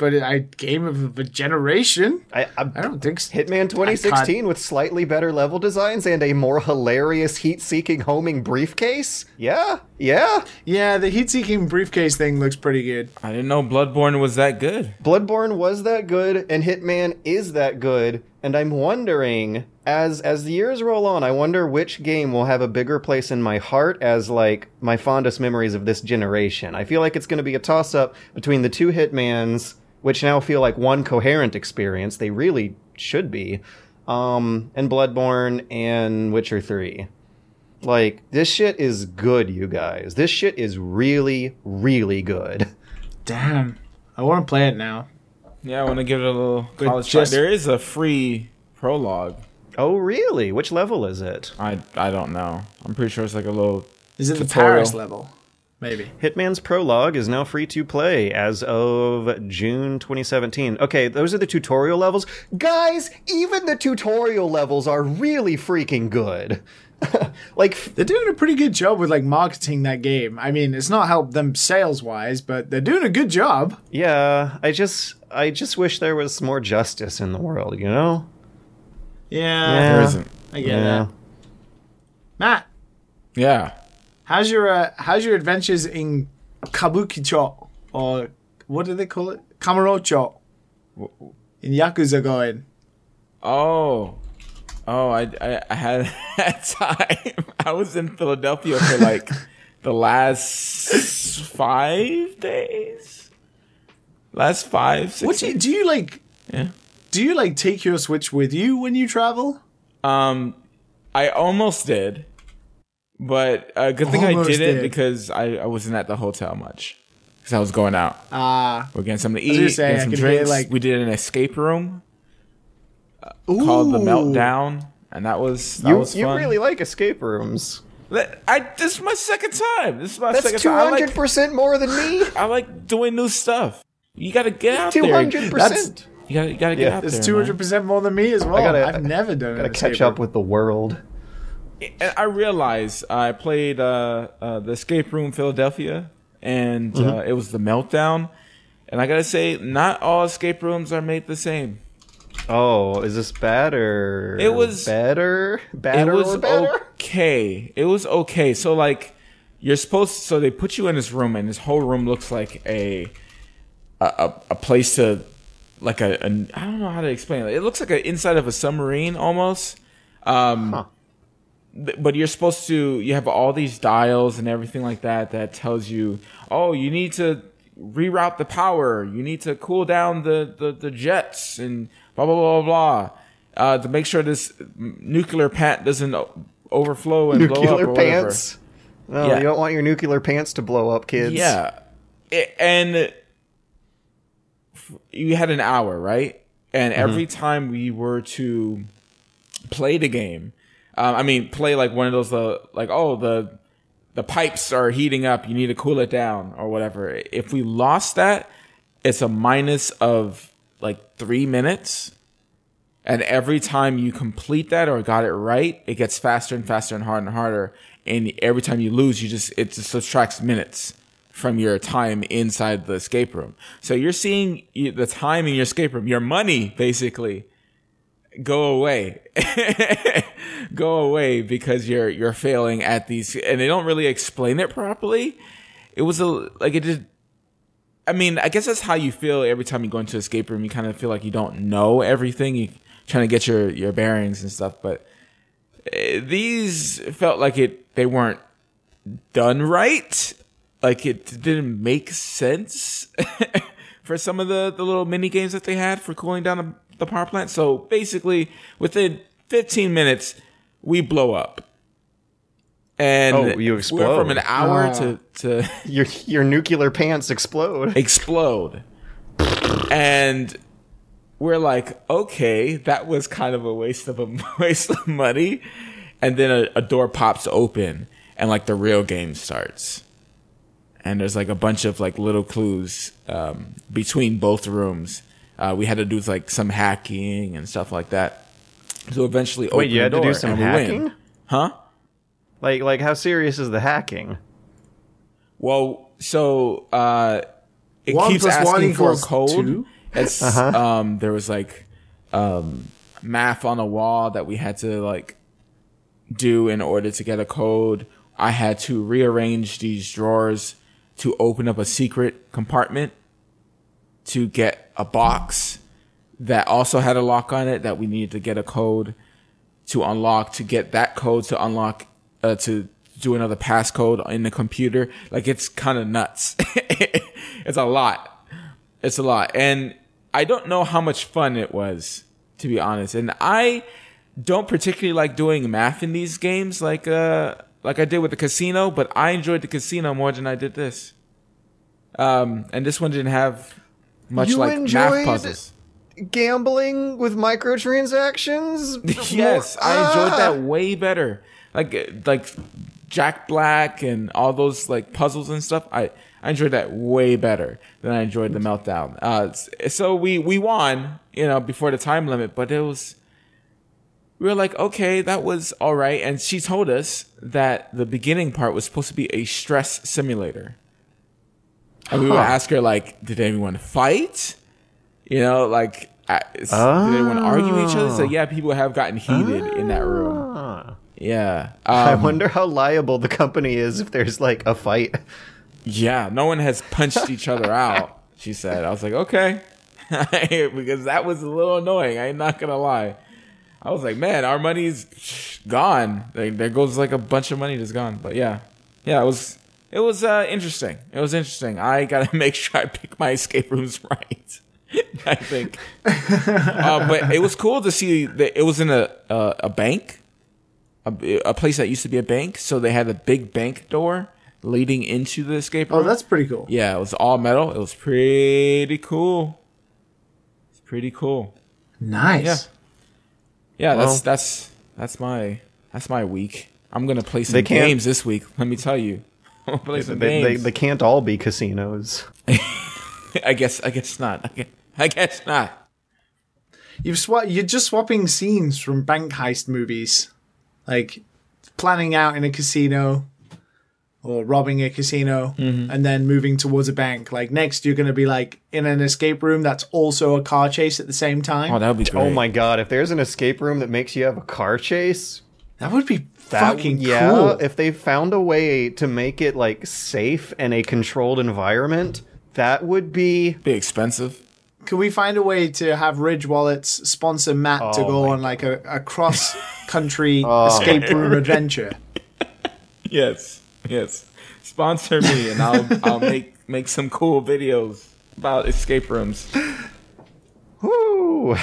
But I game of a generation. I, I, I don't think so. Hitman 2016 with slightly better level designs and a more hilarious heat-seeking homing briefcase. Yeah, yeah. Yeah, the heat-seeking briefcase thing looks pretty good. I didn't know Bloodborne was that good. Bloodborne was that good, and Hitman is that good. And I'm wondering, as as the years roll on, I wonder which game will have a bigger place in my heart as like my fondest memories of this generation. I feel like it's going to be a toss up between the two Hitmans, which now feel like one coherent experience. They really should be. Um, and Bloodborne and Witcher 3. Like, this shit is good, you guys. This shit is really, really good. Damn, I want to play it now. Yeah, I want to give it a little But college try. There is a free prologue. Oh, really? Which level is it? I I don't know. I'm pretty sure it's like a little. Is it the Paris level? Maybe. Hitman's Prologue is now free to play as of June 2017. Okay, those are the tutorial levels. Guys, even the tutorial levels are really freaking good. (laughs) like, They're doing a pretty good job with like marketing that game. I mean, it's not helped them sales wise, but they're doing a good job. yeah, I just I just wish there was more justice in the world, you know? Yeah, yeah. There isn't. I get that. Matt, Yeah. How's your uh, how's your adventures in Kabukicho or what do they call it? Kamurocho in Yakuza going? Oh. Oh, I, I, I had (laughs) that time. (laughs) I was in Philadelphia for like (laughs) the last five days. Last five, six. What do you, do you like? Yeah. Do you like take your Switch with you when you travel? Um, I almost did, but a good thing I Almost didn't did. because I, I wasn't at the hotel much because I was going out. Ah, We're getting something to was eat, gonna getting some drinks. like- we did an escape room called the Meltdown, and that was that You was you fun. really like escape rooms. Let- I this is my second time. This is my That's second time. I like, 200% more than me. (laughs) I like doing new stuff. You got to get out there. 200%. That's- You got to you got to get Yeah. out it's there. It's two hundred percent more than me as well. gotta- I've never done it. Gotta catch up with the world. And I realized I played uh, uh, the escape room Philadelphia, and Mm-hmm. uh, it was the meltdown. And I gotta say, not all escape rooms are made the same. Oh, is this bad or It was- better? Better it was better? okay. It was okay. So like, you're supposed. so they put you in this room, and this whole room looks like a a, a, place to like a, a I don't know how to explain it. It looks like an inside of a submarine almost. Um, th- but you're supposed to you have all these dials and everything like that that tells you oh you need to reroute the power you need to cool down the the, the jets and blah blah blah blah blah uh, to make sure this nuclear plant doesn't overflow and blow up Nuclear or whatever. pants. No, Yeah. you don't want your nuclear pants to blow up, kids. Yeah. I- and you had an hour, right? And every time we were to play the game, um, I mean, play like one of those, uh, like, oh, the the pipes are heating up. You need to cool it down or whatever. If we lost that, it's a minus of like three minutes. And every time you complete that or got it right, it gets faster and faster and harder and harder. And every time you lose, you just it just subtracts minutes from your time inside the escape room. So you're seeing the time in your escape room, your money basically go away. (laughs) go away because you're you're failing at these and they don't really explain it properly. It was a like it just I mean, I guess that's how you feel every time you go into escape room. You kind of feel like you don't know everything. You trying to get your your bearings and stuff, but uh, these felt like it they weren't done right. Like it didn't make sense (laughs) for some of the the little mini games that they had for cooling down the, the power plant. So basically, within 15 minutes, we blow up. And Oh, you we're from an hour Ah. to to (laughs) Your your nuclear pants explode. explode. And we're like, okay, that was kind of a waste of a (laughs) waste of money. And then a, a door pops open and like the real game starts. And there's like a bunch of like little clues um, between both rooms. Uh, we had to do like some hacking and stuff like that. So eventually, Wait, open you had the to do some and win. hacking? huh? Like like how serious is the hacking? Well, so uh, it One keeps plus one asking for a equals code. two? It's um there was like um math on a wall that we had to like do in order to get a code. I had to rearrange these drawers to open up a secret compartment to get a box that also had a lock on it that we needed to get a code to unlock to get that code to unlock uh, to do another passcode in the computer. Like it's kind of nuts. (laughs) It's a lot. It's a lot. And i don't know how much fun it was to be honest. And i don't particularly like doing math in these games like uh like i did with the casino but i enjoyed the casino more than i did this. Um and this one didn't have much You like math puzzles Gambling with microtransactions? yes, I enjoyed Ah! that way better. Like like Jack Black and all those like puzzles and stuff. I I enjoyed that way better than I enjoyed the meltdown. Uh, so we we won, you know, before the time limit, but it was we were like, okay, that was all right. And she told us that the beginning part was supposed to be a stress simulator. And we would ask her like, did anyone fight? You know, like, uh, s- did anyone argue with each other? So yeah, people have gotten heated in that room. Ah. Yeah. I Um, wonder how liable the company is if there's like a fight. yeah. No one has punched each other out. She said. I was like, okay, (laughs) because that was a little annoying. I'm not gonna lie. I was like, man, our money's gone. Like, there goes like a bunch of money that's gone. But yeah, yeah, it was it was uh, interesting. It was interesting. I gotta (laughs) make sure I pick my escape rooms (laughs) right. I think, (laughs) uh, but it was cool to see that it was in a a, a bank, a, a place that used to be a bank. So they had a big bank door leading into the escape room. Oh, that's pretty cool. Yeah, it was all metal. It was pretty cool. It's pretty cool. Nice. Yeah. Yeah, Well- that's that's that's my that's my week. I'm gonna play some games this week. Let me tell you, I'm gonna (laughs) play some They, they, games. they can't all be casinos. (laughs) I guess I guess not. I guess, I guess not. You've swa- you're just swapping scenes from bank heist movies, like planning out in a casino or robbing a casino Mm-hmm. and then moving towards a bank. Like next, you're going to be like in an escape room that's also a car chase at the same time. Oh, that would be great. Oh my god, if there's an escape room that makes you have a car chase, that would be that fucking yeah, cool. if they found a way to make it like safe and a controlled environment, that would be Be expensive. Can we find a way to have Ridge Wallets sponsor Matt to Oh go on like a, a cross country (laughs) Oh. escape room adventure? (laughs) Yes, yes. Sponsor me, and I'll I'll make make some cool videos about escape rooms. whoo.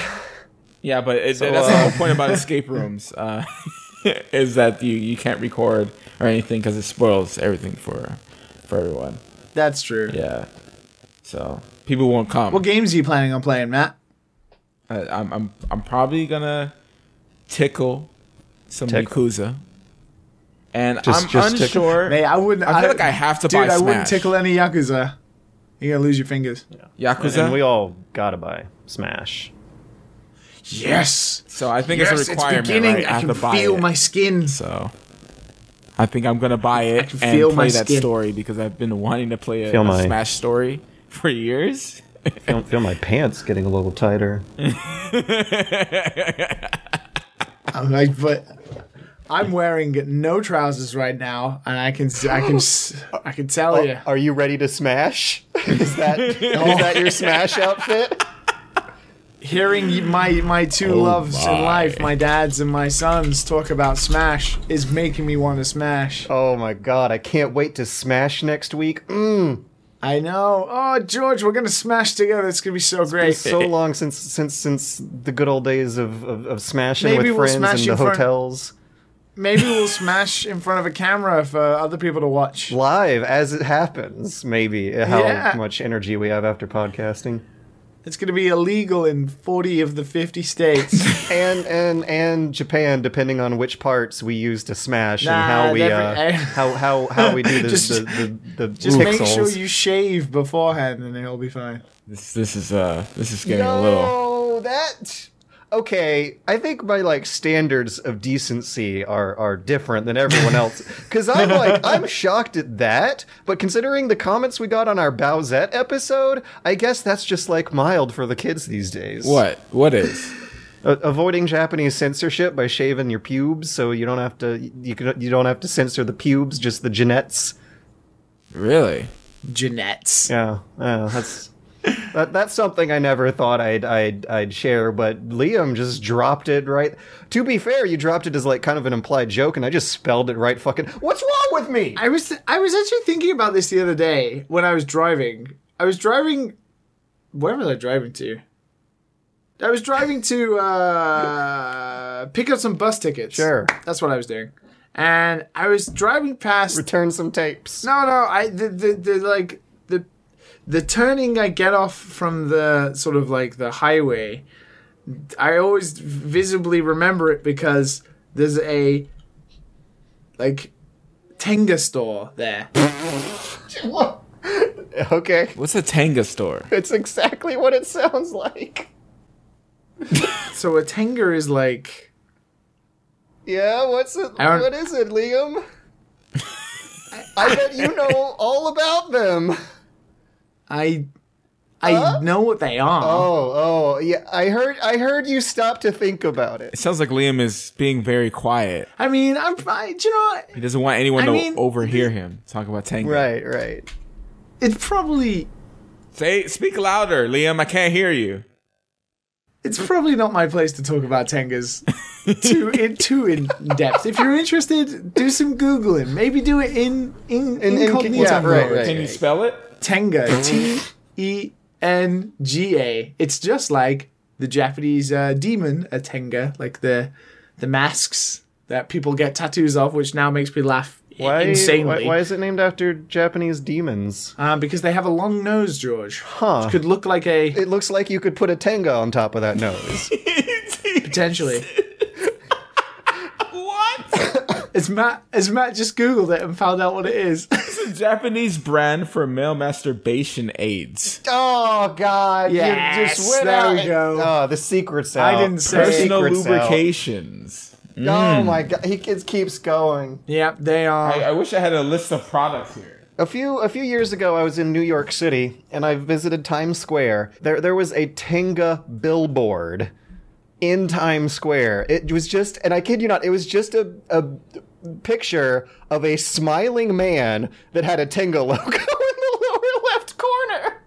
Yeah, but it, that's uh, the whole point about (laughs) escape rooms. Uh, (laughs) is that you you can't record or anything because it spoils everything for for everyone. That's true. Yeah, so people won't come. What games are you planning on playing, Matt? I, I'm I'm I'm probably gonna tickle some Tickle. Yakuza, and Just- I'm just unsure. Hey, I wouldn't. I feel like I have to dude, buy I wouldn't tickle any Yakuza. You're gonna lose your fingers. Yakuza. And we all gotta buy Smash. Yes. so I think yes, it's a requirement. beginning. right? I I have can to buy feel it. my skin. So I think I'm gonna buy it and feel play my that skin. story because I've been wanting to play a, Feel a my- Smash story for years. Feel, feel my pants getting a little tighter. (laughs) I'm like, but I'm wearing no trousers right now, and I can, I can, s- I can tell oh, you. Are you ready to smash? (laughs) is that is that your (laughs) smash outfit? Hearing my my two Oh loves in life, my dad's and my son's talk about Smash, is making me want to smash. Oh my god, I can't wait to smash next week. Mm. I know. Oh, George, we're gonna smash together. It's gonna be so great. It's so long since since since the good old days of, of, of smashing Maybe with we'll friends smash in in the front- hotels. Maybe we'll smash in front of a camera for other people to watch. Live as it happens, maybe how Yeah. much energy we have after podcasting. It's gonna be illegal in 40 of the 50 states. (laughs) and and and Japan, depending on which parts we use to smash Nah, and how we uh, how how how we do (laughs) the Just- the, the, the Just pixels. make sure you shave beforehand, and it'll be fine. This this is uh this is getting a little. No, that okay, I think my like standards of decency are are different than everyone (laughs) else. Because I'm like, I'm shocked at that. But considering the comments we got on our Bowsette episode, I guess that's just like mild for the kids these days. What? What is? A- avoiding Japanese censorship by shaving your pubes, so you don't have to you can you don't have to censor the pubes, just the genettes. Really? Jeanettes. Yeah, yeah, that's. That, that's something I never thought I'd, I'd I'd share, but Liam just dropped it right. To be fair, you dropped it as like kind of an implied joke, and I just spelled it right. Fucking, what's wrong with me? I was I was actually thinking about this the other day when I was driving. I was driving. Where was I driving to? I was driving to uh, pick up some bus tickets. Sure. that's what I was doing, and I was driving past. Return some tapes. No, no, I the the, the like the the turning I get off from the sort of like the highway. I always visibly remember it because there's a like Tenga store there. what? (laughs) Okay, What's a Tenga store? it's exactly what it sounds like. (laughs) So a Tenga is like Yeah, what's it? What is it, Liam? (laughs) I bet you know all about them. I I know what they are. Oh, oh, yeah. I heard. I heard you stop to think about it. It sounds like Liam is being very quiet. I mean, I'm I, you know what? He doesn't want anyone I to mean, overhear him talk about Tenga. Right, right. It's probably Say, speak louder, Liam. I can't hear you. it's probably not my place to talk about Tengas (laughs) too in too in depth. If you're interested, do some googling. Maybe do it in in, In- in- incognito yeah, right, right. Can you spell it? Tenga, (laughs) T E N G A. It's just like the Japanese uh, demon, a Tenga, like the the masks that people get tattoos of, which now makes me laugh Why, insanely. why? Why is it named after Japanese demons? Uh, because they have a long nose, George. Huh. Which could look like a It looks like you could put a tenga on top of that nose. (laughs) potentially. What? It's Matt. As Matt just googled it and found out what it is. (laughs) it's a Japanese brand for male masturbation aids. oh God! Yes, you just went there out. we go. Oh, the secret's out. I didn't say- Personal secret's out. lubrications. Mm. Oh my God! He kids keeps going. yep, they are. I, I wish I had a list of products here. A few a few years ago, I was in New York City and I visited Times Square. There there was a Tenga billboard in Times Square. It was just, and I kid you not, it was just a a picture of a smiling man that had a Tenga logo (laughs) in the lower left corner.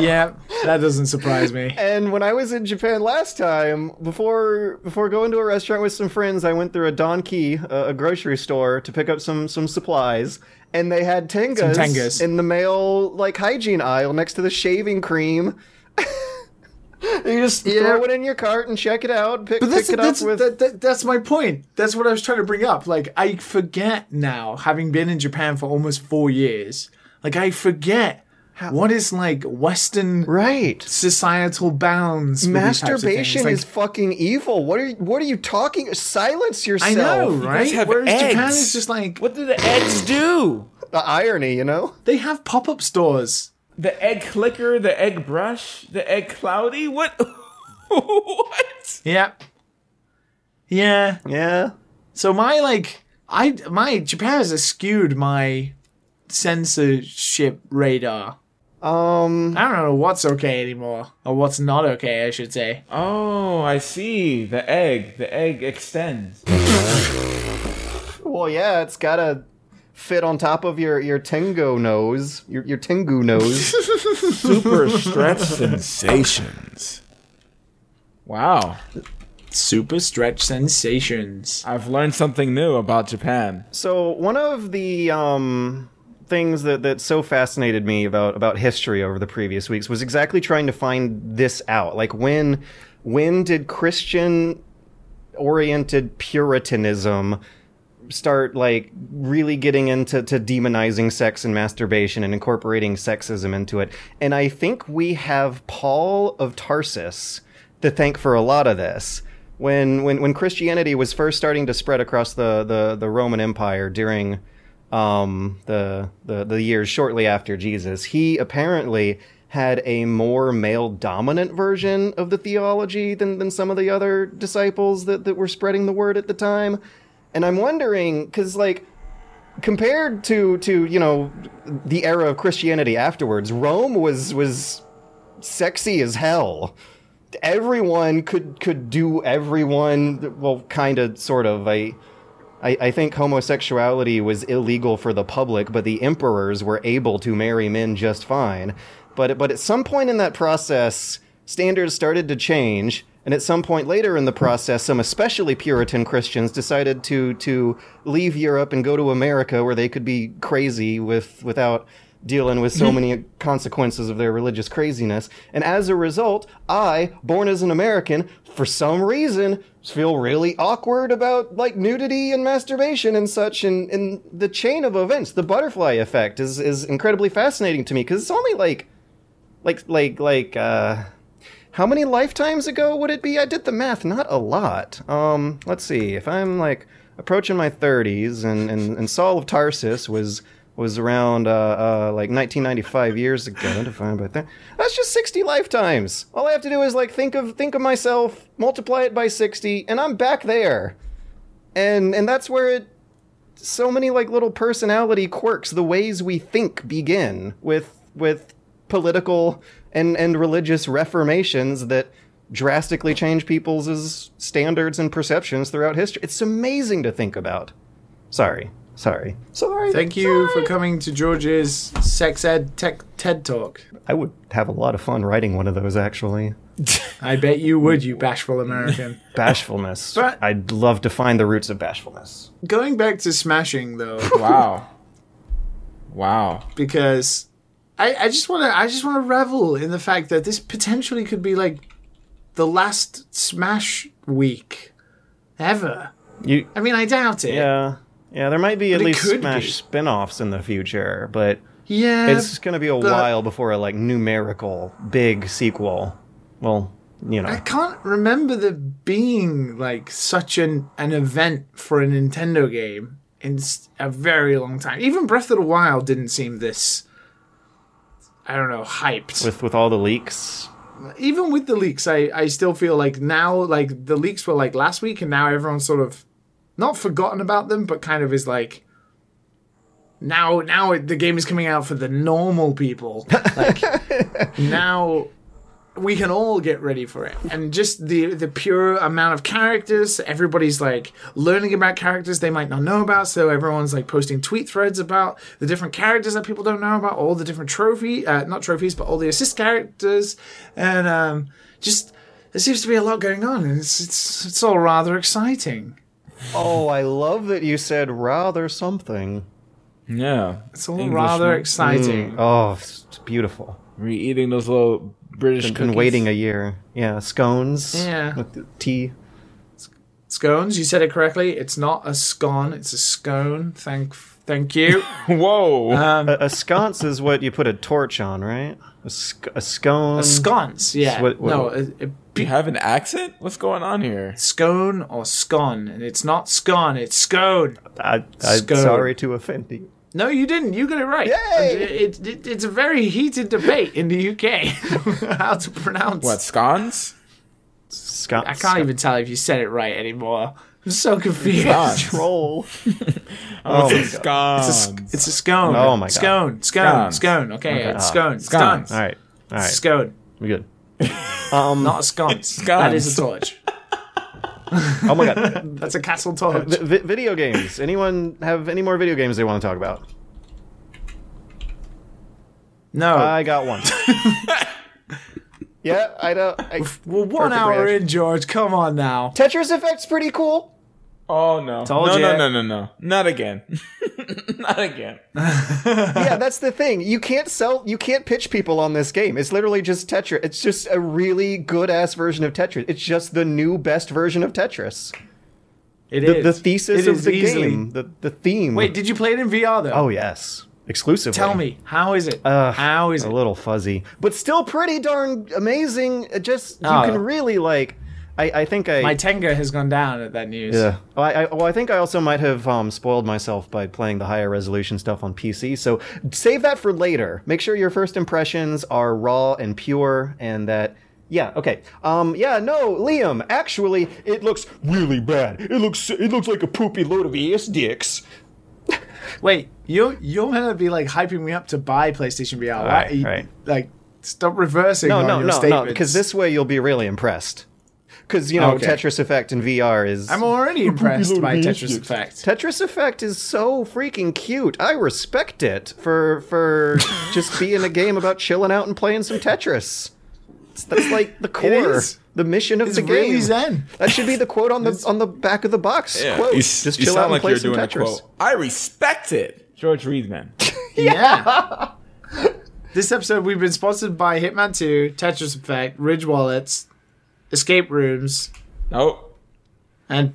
yeah, that doesn't surprise me. And when I was in Japan last time, before before going to a restaurant with some friends, I went through a Donkey, a, a grocery store, to pick up some some supplies, and they had tengas, tengas. in the male like hygiene aisle next to the shaving cream. (laughs) you just Yeah. throw it in your cart and check it out. Pick, But that's pick it up with. that, that, that's my point. That's what I was trying to bring up. Like I forget now, having been in Japan for almost four years. Like I forget what is like Western right. societal bounds. with these types of things. Masturbation Like, is fucking evil. What are you, what are you talking? Silence yourself. I know, right? have Whereas Japan eggs. is just like What do the eggs do? (laughs) The irony, you know. they have pop up stores. The egg clicker, the egg brush, the egg cloudy? What? (laughs) what? Yeah, yeah. Yeah. So my like, I my Japan has skewed my censorship radar. Um. I don't know what's okay anymore, or what's not okay, I should say. Oh, I see. The egg. The egg extends. (laughs) Well, yeah, it's gotta fit on top of your your Tengo nose, your your Tengu nose. (laughs) Super stretch sensations. Wow. Super stretch sensations. I've learned something new about Japan. so one of the um things that that so fascinated me about about history over the previous weeks was exactly trying to find this out. Like when when did Christian oriented puritanism start like really getting into to demonizing sex and masturbation and incorporating sexism into it. And I think we have Paul of Tarsus to thank for a lot of this. When when when Christianity was first starting to spread across the the, the Roman Empire during um, the, the the years shortly after Jesus, he apparently had a more male dominant version of the theology than, than some of the other disciples that, that were spreading the word at the time. And I'm wondering, because, like, compared to, to, you know, the era of Christianity afterwards, Rome was, was sexy as hell. Everyone could, could do everyone, well, kind of, sort of. I, I, I think homosexuality was illegal for the public, but the emperors were able to marry men just fine. But but at some point in that process, standards started to change, and at some point later in the process, some especially Puritan Christians decided to to leave Europe and go to America, where they could be crazy with without dealing with so many consequences of their religious craziness. And as a result, I, born as an American, for some reason, feel really awkward about like nudity and masturbation and such. And, and the chain of events, the butterfly effect, is is incredibly fascinating to me because it's only like, like like like uh. How many lifetimes ago would it be? I did the math, not a lot. Um, let's see. If I'm like approaching my 30s, and, and, and Saul of Tarsus was was around uh, uh, like 1995 years ago. Defined by that. That's just 60 lifetimes. All I have to do is like think of think of myself, multiply it by 60, and I'm back there. And and that's where it. So many like little personality quirks, the ways we think begin with with political and and religious reformations that drastically change people's standards and perceptions throughout history. It's amazing to think about. Sorry. Sorry. Sorry. Thank you Sorry. for coming to George's Sex Ed Tech TED Talk. I would have a lot of fun writing one of those actually. (laughs) I bet you would, you bashful American. (laughs) Bashfulness. But- I'd love to find the roots of bashfulness. Going back to smashing though, Wow. (laughs) wow. because I, I just want to I just want to revel in the fact that this potentially could be like the last Smash week ever. You I mean, I doubt it. Yeah. Yeah, there might be at least Smash be. spin-offs in the future, but Yeah, it's going to be a while before a like numerical big sequel. Well, you know, I can't remember there being like such an an event for a Nintendo game in a very long time. Even Breath of the Wild didn't seem this. I don't know, hyped. With with all the leaks. Even with the leaks, I I still feel like now like the leaks were like last week, and now everyone's sort of not forgotten about them, but kind of is like. Now, now the game is coming out for the normal people. (laughs) Like now, we can all get ready for it and just the the pure amount of characters everybody's like learning about characters they might not know about so everyone's like posting tweet threads about the different characters that people don't know about all the different trophy uh, not trophies but all the assist characters and um just there seems to be a lot going on and it's it's it's all rather exciting Oh, I love that you said rather something. Yeah. it's all Englishman. rather exciting Oh, it's beautiful. Were you eating those little British Been cookies? waiting a year. Yeah, scones. Yeah. With tea. scones you said it correctly it's not a scone it's a scone thank thank you (laughs) Whoa. um A, a sconce is what you put a torch on, right? A, sc- a scone. A sconce, yeah. what- what- no, a, a you have an accent? What's going on here? scone or scone, and it's not scone, it's scone. I, I'm Scone. sorry to offend you. No, you didn't. You got it right. Yay! It, it, it's a very heated debate in the UK (laughs) how to pronounce. What, scones? Sconce. I can't even tell if you said it right anymore. I'm so confused. Scones. (laughs) troll. (laughs) Oh, my it's It's a, scones. it's a scone. Oh my God. Scone, scone, Scones. scone. Okay, Okay. it's scone, scone, All right. All right. scone. We good. Um, Not a sconce. That is a torch. Oh my god. (laughs) That's a castle torch. Uh, v- vi- video games. Anyone have any more video games they want to talk about? No. I got one. (laughs) yeah, I don't. I, well, one hour reaction. in, George. Come on now. Tetris Effect's pretty cool. Oh, no. Told no, ya. no, no, no, no. Not again. (laughs) Not again. (laughs) yeah, that's the thing. You can't sell. You can't pitch people on this game. It's literally just Tetris. It's just a really good ass version of Tetris. It's just the new best version of Tetris. It The, is. the thesis It of the easily- game. The the theme. Wait, did you play it in VR though? Oh yes, exclusively. Tell me, how is it? Ugh, how is a it? A little fuzzy, but still pretty darn amazing. It just you Oh. can really like. I, I think I. My Tenga has gone down at that news. yeah. Well, I, I, well, I think I also might have um, spoiled myself by playing the higher resolution stuff on PC. So save that for later. Make sure your first impressions are raw and pure, and that. Yeah. Okay. Um. Yeah. No, Liam. Actually, it looks really bad. It looks. It looks like a poopy load of ass dicks. (laughs) Wait, you you're gonna be like hyping me up to buy PlayStation VR? Right, you- right. Like, stop reversing. No, on no, your no, no. Because this way you'll be really impressed. Because you know Okay. Tetris Effect in VR is. I'm already (laughs) impressed by Tetris. Effect. Tetris Effect is so freaking cute. I respect it for for (laughs) just being a game about chilling out and playing some Tetris. It's- That's like the core, the mission of It's the really game. zen. That should be the quote on the on the back of the box. Quote, you, just you chill sound out and like play you're some doing Tetris. a quote. I respect it, George Weidman. (laughs) Yeah. this episode we've been sponsored by Hitman 2, Tetris Effect, Ridge Wallets, Escape Rooms, nope. and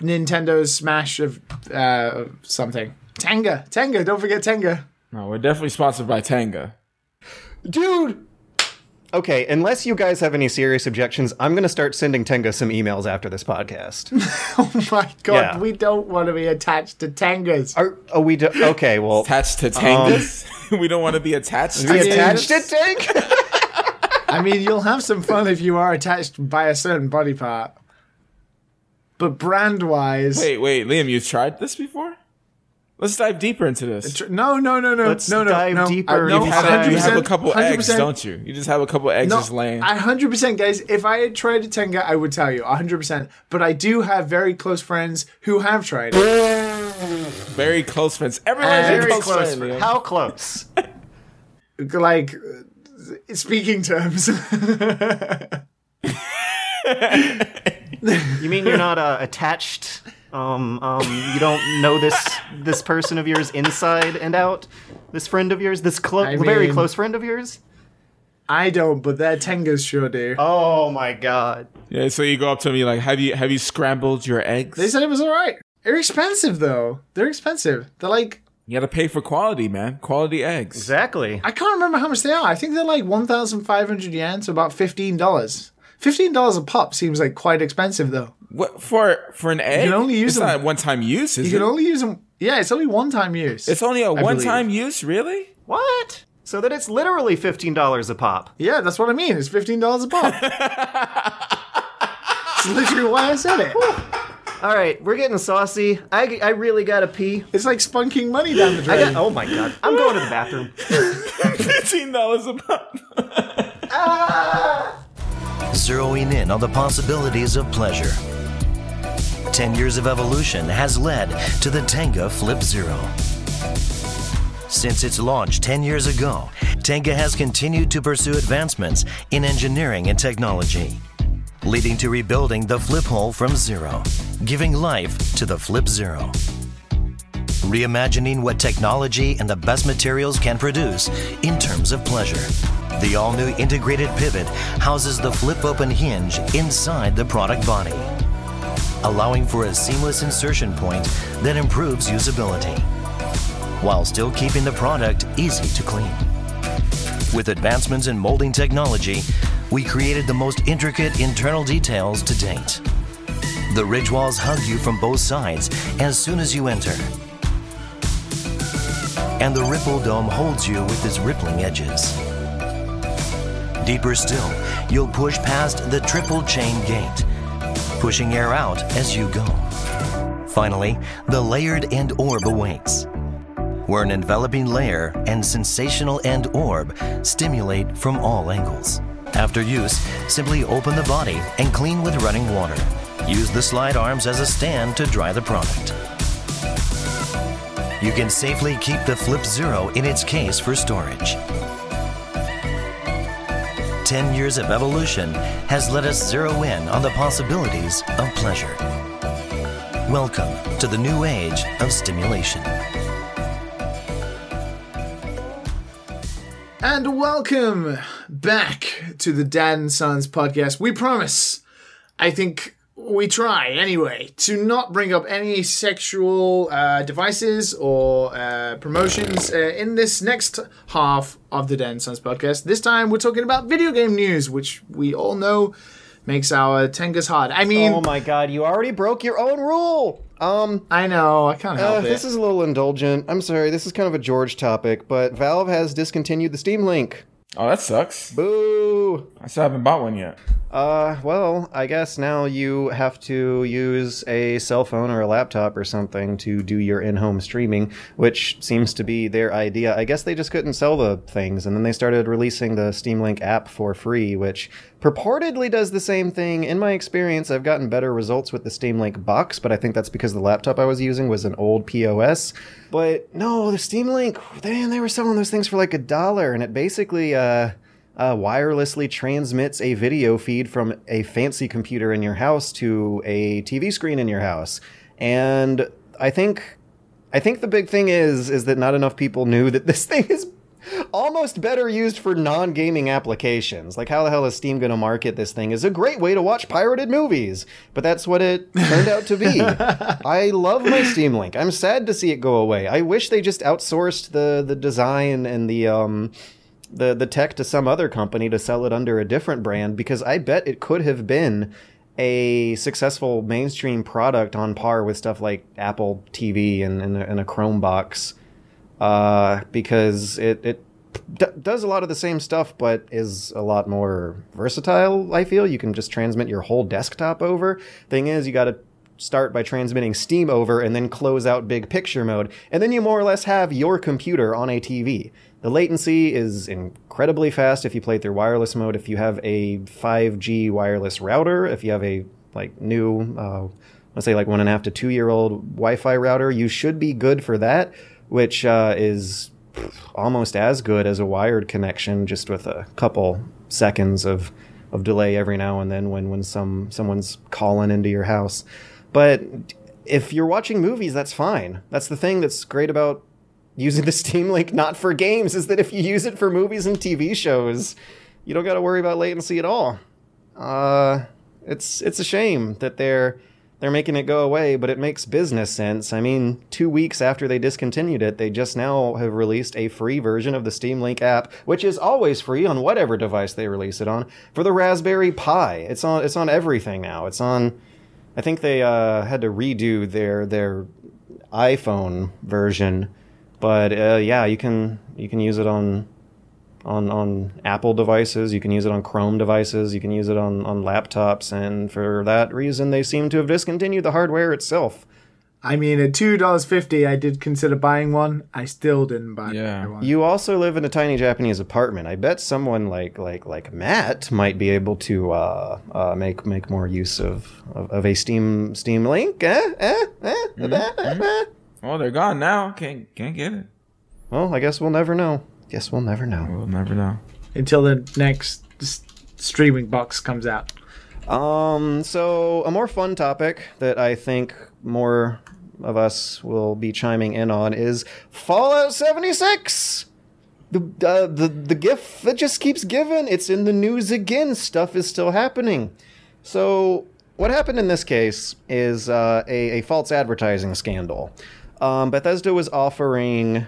Nintendo's Smash of uh, something. Tenga, Tenga. Don't forget Tenga. No, we're definitely sponsored by Tenga. Dude! Okay, unless you guys have any serious objections, I'm going to start sending Tenga some emails after this podcast. (laughs) Oh my god, Yeah. we don't want to be attached to Tengas. Are, oh, we do- Okay, well. Attached to Tengas. (laughs) we don't want to be attached to We attached it, Tank? (laughs) I mean, you'll have some fun if you are attached by a certain body part. But brand wise, Wait, wait, Liam, you've tried this before? Let's dive deeper into this. no, no, no, no, Let's no, no, dive no. deeper I, no, You have, you have a 100%, couple eggs, don't you? You just have a couple eggs No, just laying. I hundred percent, guys. If I had tried a Tenga, I would tell you hundred percent. But I do have very close friends who have tried it. Very close friends. Everyone has a very close, close friend. Liam. How close? (laughs) Like speaking terms. (laughs) You mean you're not uh, attached? Um, um, you don't know this this person of yours inside and out? This friend of yours? This clo- I very mean- close friend of yours? I don't, but their Tengas sure do. Oh my god. Yeah, so you go up to me like, have you have you scrambled your eggs? They said it was all right. They're expensive though. They're expensive. They're like you gotta pay for quality, man. Quality eggs. Exactly. I can't remember how much they are. I think they're like one thousand five hundred yen, so about fifteen dollars. Fifteen dollars a pop seems like quite expensive though. What for for an egg? You can only use it's them- not one time use, is You it? can only use them. Yeah, it's only one time use. it's only a one time use, really? What? So that it's literally fifteen dollars a pop. yeah, that's what I mean. It's fifteen dollars a pop. (laughs) That's literally why I said it. (laughs) All right, we're getting saucy. I, I really gotta pee. It's like spunking money down the I drain. got, oh my god, I'm going to the bathroom. Fifteen dollars a pop. Ah! zeroing in on the possibilities of pleasure. 10 years of evolution has led to the Tenga Flip Zero. Since its launch 10 years ago, Tenga has continued to pursue advancements in engineering and technology, leading to rebuilding the flip hole from zero, giving life to the Flip Zero. Reimagining what technology and the best materials can produce in terms of pleasure. The all new integrated pivot houses the flip open hinge inside the product body, allowing for a seamless insertion point that improves usability, while still keeping the product easy to clean. With advancements in molding technology, we created the most intricate internal details to date. The ridge walls hug you from both sides as soon as you enter. And the ripple dome holds you with its rippling edges. Deeper still, you'll push past the triple chain gate, pushing air out as you go. Finally, the layered end orb awaits, where an enveloping layer and sensational end orb stimulate from all angles. After use, simply open the body and clean with running water. Use the slide arms as a stand to dry the product. You can safely keep the Flip Zero in its case for storage. 10 years of evolution has let us zero in on the possibilities of pleasure. Welcome to the new age of stimulation. And welcome back to the Dad and Sons podcast. We promise, I think we try anyway, to not bring up any sexual uh, devices or uh, promotions uh, in this next half of the Dad and Sons podcast. This time we're talking about video game news, which we all know makes our Tengas hard. I mean, Oh my god, you already broke your own rule. Um, I know, I can't uh, help it. this is a little indulgent. I'm sorry, this is kind of a George topic, but Valve has discontinued the Steam Link. Oh, that sucks. Boo. I still haven't bought one yet. Uh, well, I guess now you have to use a cell phone or a laptop or something to do your in-home streaming, which seems to be their idea. I guess they just couldn't sell the things, and then they started releasing the Steam Link app for free, which purportedly does the same thing. In my experience, I've gotten better results with the Steam Link box, but I think that's because the laptop I was using was an old POS. But no, the Steam Link, man, they were selling those things for like a dollar, and it basically, uh, uh, wirelessly transmits a video feed from a fancy computer in your house to a TV screen in your house. And I think, I think the big thing is, is that not enough people knew that this (laughs) thing is almost better used for non-gaming applications. Like how the hell is Steam going to market this thing as a great way to watch pirated movies? But that's what it turned out to be. (laughs) I love my Steam Link. I'm sad to see it go away. I wish they just outsourced the the design and the um the the tech to some other company to sell it under a different brand because I bet it could have been a successful mainstream product on par with stuff like Apple TV and, and, a, and a Chrome box uh, because it, it d- does a lot of the same stuff but is a lot more versatile i feel. You can just transmit your whole desktop over. Thing is you got to start by transmitting steam over and then close out big picture mode. And then you more or less have your computer on a tv the latency is incredibly fast if you play it through wireless mode if you have a 5g wireless router if you have a like new uh, let's say like one and a half to two year old wi-fi router you should be good for that which uh, is almost as good as a wired connection, just with a couple seconds of, of delay every now and then when, when some someone's calling into your house. But if you're watching movies, that's fine. That's the thing that's great about using the Steam Link not for games is that if you use it for movies and TV shows, you don't got to worry about latency at all. Uh, it's it's a shame that they're they're making it go away, but it makes business sense. I mean, two weeks after they discontinued it, they just now have released a free version of the Steam Link app, which is always free on whatever device they release it on, for the Raspberry Pi. It's on it's on everything now. It's on I think they uh, had to redo their their iPhone version, but uh, yeah, you can you can use it on on on Apple devices. You can use it on Chrome devices. You can use it on on laptops, and for that reason, they seem to have discontinued the hardware itself. I mean, at two dollars fifty, I did consider buying one. I still didn't buy Yeah. one. You also live in a tiny Japanese apartment. I bet someone like like like Matt might be able to uh, uh, make make more use of, of, of a Steam Steam Link. Eh? Eh? Eh? Eh? (laughs) Eh? Oh, they're gone now. Can't can't get it. Well, I guess we'll never know. Guess we'll never know. We'll never know. until the next s- streaming box comes out. Um, so a more fun topic that I think more of us will be chiming in on is Fallout 76. The uh, the the gift that just keeps giving. It's in the news again. Stuff is still happening. So what happened in this case is uh, a, a false advertising scandal. Um, Bethesda was offering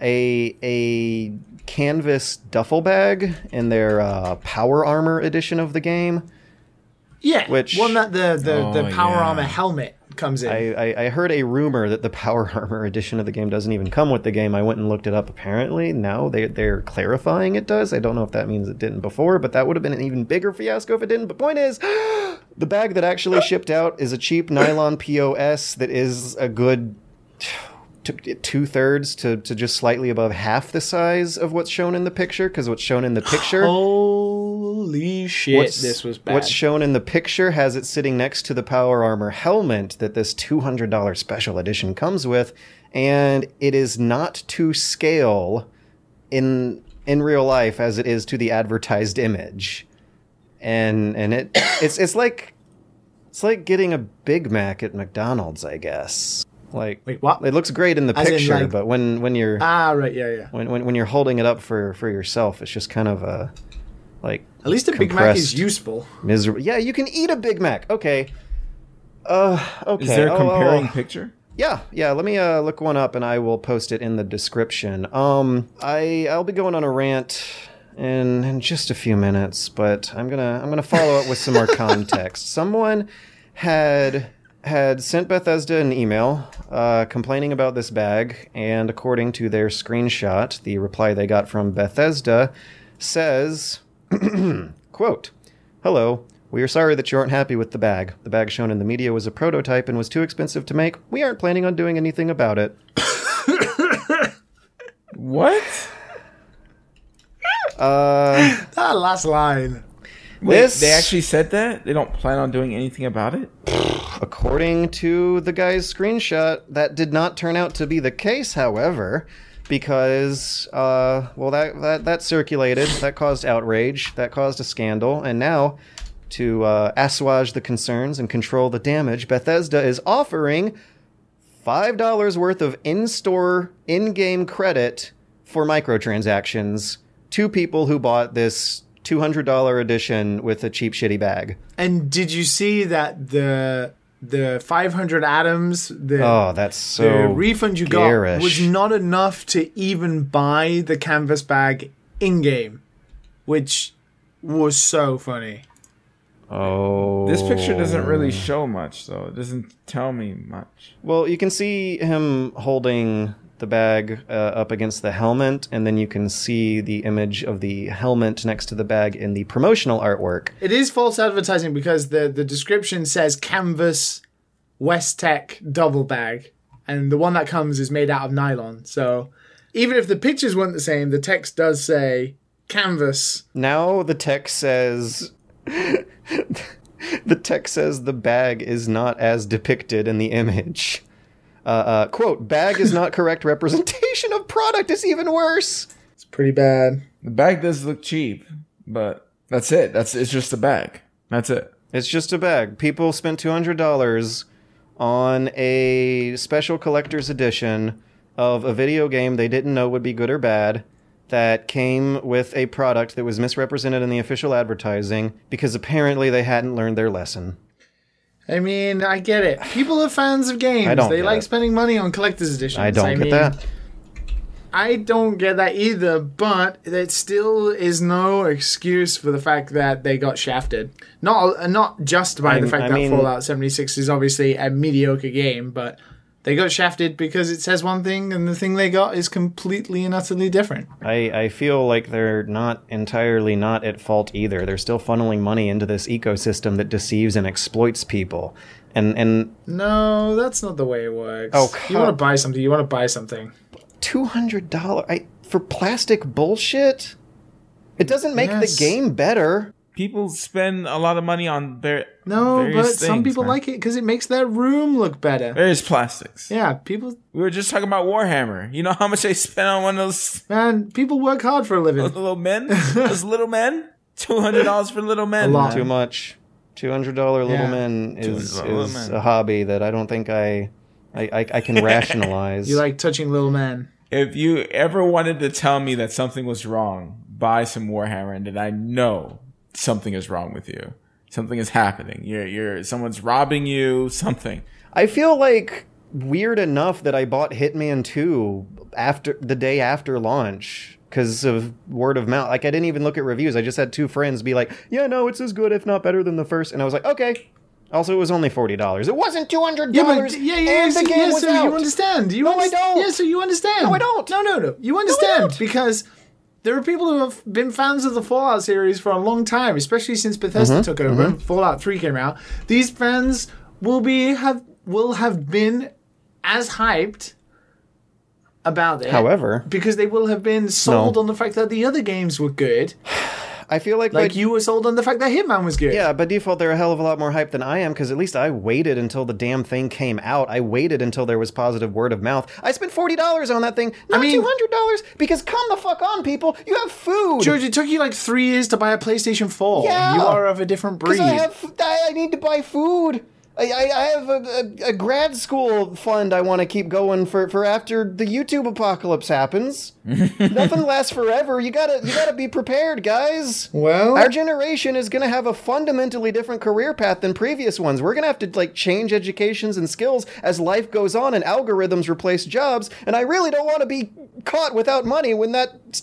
a a canvas duffel bag in their uh, Power Armor edition of the game. Yeah, Which- one that the the, Oh, the power yeah. armor helmet comes in. I, I, I heard a rumor that the Power (laughs) Armor edition of the game doesn't even come with the game. I went and looked it up. Apparently, now they they're clarifying it does. I don't know if that means it didn't before, but that would have been an even bigger fiasco if it didn't. But point is, (gasps) the bag that actually shipped out is a cheap nylon POS that is a good two thirds to, to just slightly above half the size of what's shown in the picture. Because what's shown in the picture. Holy shit! What's, this was bad. What's shown in the picture has it sitting next to the Power Armor helmet that this $200 special edition comes with, and it is not to scale in in real life as it is to the advertised image. And and it it's it's like it's like getting a Big Mac at McDonald's, I guess. Like Wait, what? It looks great in the As in, picture, like- but when when you're ah, right, yeah, yeah. when, when when you're holding it up for for yourself, it's just kind of a like At least a Big Mac is compressed useful. miserable. Yeah, you can eat a Big Mac. Okay. Uh, okay. Is there a Oh, comparing oh, oh. picture? Yeah, yeah. Let me uh, look one up, and I will post it in the description. Um, I I'll be going on a rant in, in just a few minutes, but I'm gonna I'm gonna follow up with some more (laughs) context. Someone had had sent Bethesda an email uh, complaining about this bag, and according to their screenshot, the reply they got from Bethesda says, (clears throat) "quote Hello." We are sorry that you aren't happy with the bag. The bag shown in the media was a prototype and was too expensive to make. We aren't planning on doing anything about it. What? Uh, (laughs) That last line. Wait, This- they actually said that? They don't plan on doing anything about it? (laughs) According to the guy's screenshot, that did not turn out to be the case, however, because uh, well that, that that circulated, that caused outrage, that caused a scandal, and now to uh, assuage the concerns and control the damage, Bethesda is offering five dollars worth of in-store, in-game credit for microtransactions to people who bought this two hundred dollar edition with a cheap, shitty bag. And did you see that the the 500 atoms, the, Oh, that's so the refund you garish. got was not enough to even buy the canvas bag in game, which was so funny. Oh. This picture doesn't really show much, though. It doesn't tell me much. Well, you can see him holding the bag uh, up against the helmet, and then you can see the image of the helmet next to the bag in the promotional artwork. It is false advertising because the, the description says canvas West Tek double bag, and the one that comes is made out of nylon. So even if the pictures weren't the same, the text does say canvas. Now the text says. (laughs) the text says the bag is not as depicted in the image. Uh, uh, quote, bag is not correct representation of product is even worse. It's pretty bad. The bag does look cheap, but that's it. That's it's just a bag. That's it. It's just a bag. People spent two hundred dollars on a special collector's edition of a video game they didn't know would be good or bad that came with a product that was misrepresented in the official advertising because apparently they hadn't learned their lesson. I mean, I get it. People are fans of games. I don't they like it. spending money on collector's editions. I don't get mean, that. I don't get that either, but it still is no excuse for the fact that they got shafted. Not not just by the fact I that mean- Fallout 76 is obviously a mediocre game, but they got shafted because it says one thing and the thing they got is completely and utterly different. I, I feel like they're not entirely not at fault either. They're still funneling money into this ecosystem that deceives and exploits people. And and No, that's not the way it works. Oh, you want to buy something, you want to buy something. two hundred dollar I for plastic bullshit? It doesn't make Yes. the game better. People spend a lot of money on their No, but various some things, people man. like it because it makes their room look better. Various plastics. Yeah, people, We were just talking about Warhammer. You know how much they spend on one of those, man, people work hard for a living. those little men? (laughs) those little men? Two hundred dollars for little men. A lot. Too much. Two hundred dollar little Yeah. men is, $200 Little is Men. a hobby that I don't think I I, I, I can (laughs) rationalize. You like touching little men. If you ever wanted to tell me that something was wrong, buy some Warhammer, and then I know something is wrong with you. Something is happening. You're, you're, someone's robbing you. Something. I feel like weird enough that I bought Hitman 2 after the day after launch because of word of mouth. Like I didn't even look at reviews. I just had two friends be like, "Yeah, no, it's as good if not better than the first. And I was like, "Okay." Also, it was only forty dollars. It wasn't two hundred Yeah, dollars. but yeah, yeah, and so, the game yeah, was so out. you understand. You No, I don't. Yeah, so you understand. No, I don't. No, no, no. You understand don't. because there are people who have been fans of the Fallout series for a long time, especially since Bethesda Mm-hmm, took over and Fallout 3 came out. These fans will be have will have been as hyped about it. However, because they will have been sold No. on the fact that the other games were good, (sighs) (sighs) (sighs) I feel like like you were sold on the fact that Hitman was good. Yeah, by default, they're a hell of a lot more hype than I am because at least I waited until the damn thing came out. I waited until there was positive word of mouth. I spent forty dollars on that thing, not mean- two hundred dollars. Because come the fuck on, people! You have food. George, it took you like three years to buy a PlayStation 4. Yeah. You are of a different breed. I have, I, I need to buy food. I, I, I have a, a, a grad school fund I want to keep going for, for after the YouTube apocalypse happens. (laughs) Nothing lasts forever. You gotta you gotta be prepared, guys. well, Our generation is going to have a fundamentally different career path than previous ones. We're going to have to like change educations and skills as life goes on and algorithms replace jobs. And I really don't want to be caught without money when that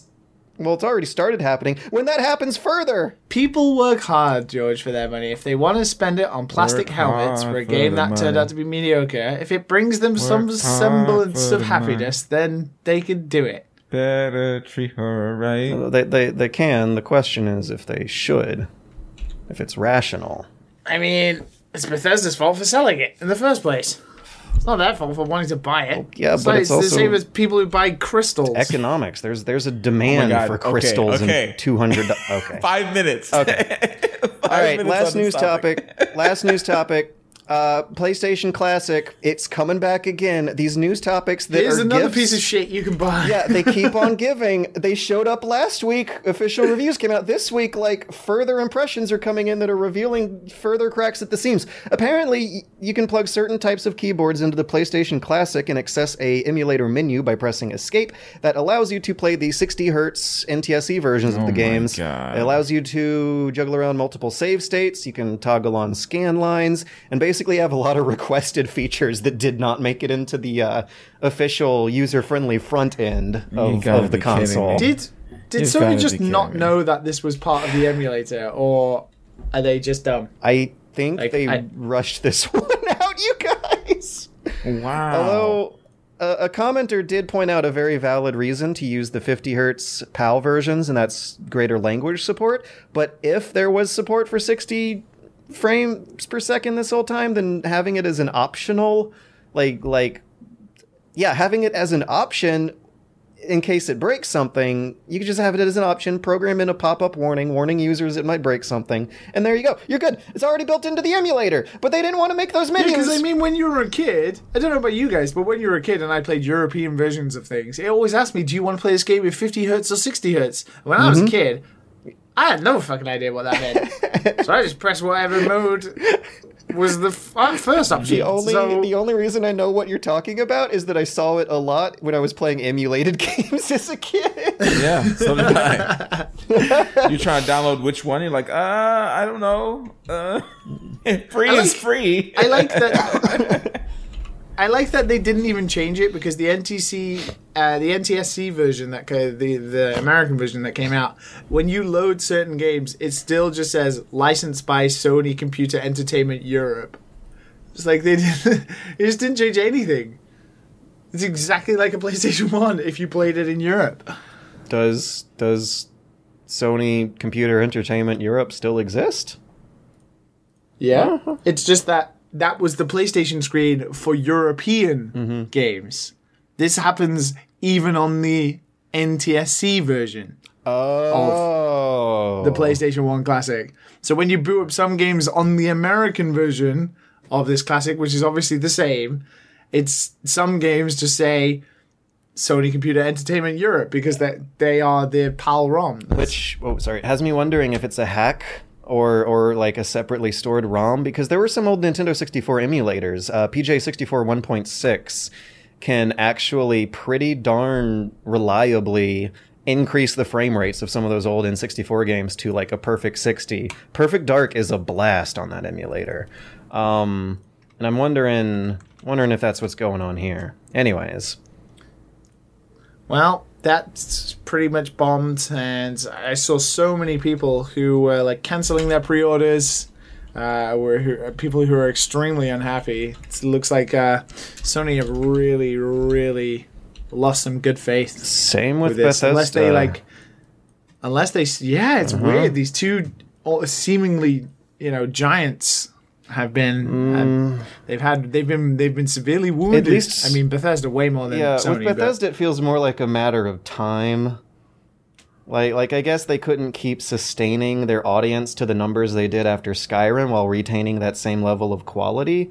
Well, it's already started happening. When that happens further, People work hard, George, for their money. If they want to spend it on plastic Work helmets for a game the that turned out to be mediocre, if it brings them some semblance of the happiness, then they can do it. Better treat her right. They, they, they can. The question is if they should. If it's rational. I mean, it's Bethesda's fault for selling it in the first place. It's not their fault for wanting to buy it. yeah, but like- it's the same as people who buy crystals. Economics. There's there's a oh demand God. for Okay, crystals okay. and 200. Okay. (laughs) Five minutes. Okay. (laughs) Five All right, last on this news topic. last news topic. Uh, PlayStation Classic. It's coming back again. These news topics that are another gifts- piece of shit you can buy. yeah, they keep (laughs) on giving. They showed up last week. Official reviews came out this week. Like further impressions are coming in that are revealing further cracks at the seams. Apparently, y- you can plug certain types of keyboards into the PlayStation Classic and access a emulator menu by pressing Escape that allows you to play the 60 hertz NTSC versions of the my games. God. It allows you to juggle around multiple save states. You can toggle on scan lines and basically have a lot of requested features that did not make it into the uh, official user-friendly front end of, of the console. Did did You've Sony just not me. know that this was part of the emulator, or are they just dumb? I think Like, they I- rushed this (laughs) one out, you guys. Wow. Although a, a commenter did point out a very valid reason to use the 50 hertz PAL versions, and that's greater language support. But if there was support for 60 frames per second this whole time, than having it as an optional, like like, yeah, having it as an option. In case it breaks something, you could just have it as an option, program in a pop up warning, warning users it might break something, and there you go. You're good. It's already built into the emulator, but they didn't want to make those menus. Because I mean, when you were a kid, I don't know about you guys, but when you were a kid and I played European versions of things, it always asked me, "Do you want to play this game with 50 hertz or 60 hertz?" When I was Mm-hmm. a kid, I had no fucking idea what that meant, so I just pressed whatever mode was the f- uh, first option. The only So- the only reason I know what you're talking about is that I saw it a lot when I was playing emulated (laughs) games as a kid. Yeah, so did I. (laughs) you try to download which one? You're like, uh, I don't know. Uh, (laughs) free I is like- free. I like that. I like that they didn't even change it because the NTC, uh, the NTSC version that the the American version that came out, when you load certain games, it still just says licensed by Sony Computer Entertainment Europe. It's like they (laughs) didn't, it just didn't change anything. It's exactly like a PlayStation (laughs) One if you played it in Europe. does does Sony Computer Entertainment Europe still exist? Yeah, it's just that that was the PlayStation screen for European mm-hmm. games. This happens even on the NTSC version, Oh, the PlayStation 1 Classic. So when you boot up some games on the American version of this classic, which is obviously the same, it's some games just say Sony Computer Entertainment Europe because they they are the PAL ROMs. which oh sorry it has me wondering if it's a hack or or like a separately stored ROM because there were some old Nintendo 64 emulators. Uh, PJ64 1.6 can actually pretty darn reliably increase the frame rates of some of those old N64 games to like a perfect 60. Perfect Dark is a blast on that emulator. Um, and I'm wondering wondering if that's what's going on here. Anyways, Well, that's pretty much bombed, and I saw so many people who were like canceling their pre-orders. Uh, were who, people who are extremely unhappy. It looks like uh, Sony have really, really lost some good faith same with, with this. Bethesda. Unless they like, unless they, yeah, it's Uh-huh. weird. These two all- seemingly, you know, giants have been. have- they've had. They've been. They've been severely wounded. Mm. least- I mean, Bethesda way more than yeah, Sony. with but- Bethesda, it feels more like a matter of time. Like, like I guess they couldn't keep sustaining their audience to the numbers they did after Skyrim while retaining that same level of quality.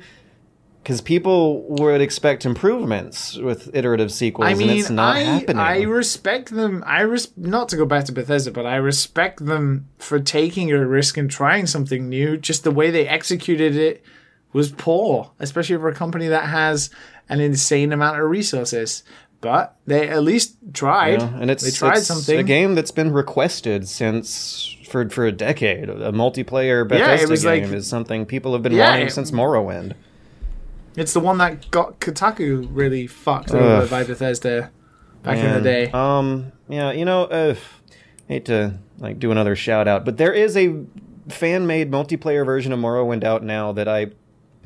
Because people would expect improvements with iterative sequels, I and it's not I, happening. I respect them. I res- not to go back to Bethesda, but I respect them for taking a risk and trying something new. Just the way they executed it was poor, especially for a company that has an insane amount of resources. But they at least tried. Yeah, and it's they tried it's something. a game that's been requested since for for a decade. A multiplayer Bethesda was game like- is something people have been Yeah, wanting it- since Morrowind. It's the one that got Kotaku really fucked over by Bethesda back in the day. Um, yeah, you know, uh, hate to like do another shout out, but there is a fan made multiplayer version of Morrowind out now that I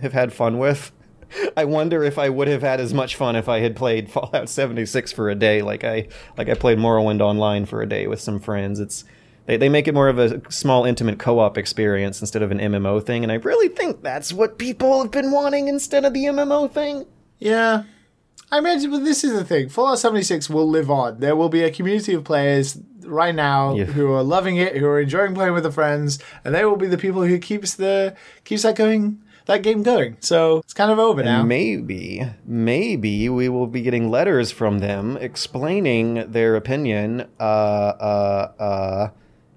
have had fun with. (laughs) I wonder if I would have had as much fun if I had played (laughs) Fallout 76 for a day, like I like I played Morrowind online for a day with some friends. It's they, they make it more of a small, intimate co-op experience instead of an MMO thing, and I really think that's what people have been wanting instead of the MMO thing. Yeah. I imagine, but this is the thing. Fallout 76 will live on. There will be a community of players right now Yeah. who are loving it, who are enjoying playing with their friends, and they will be the people who keeps the keeps that going, that game going. So it's kind of over now. Maybe, maybe we will be getting letters from them explaining their opinion, uh, uh, uh,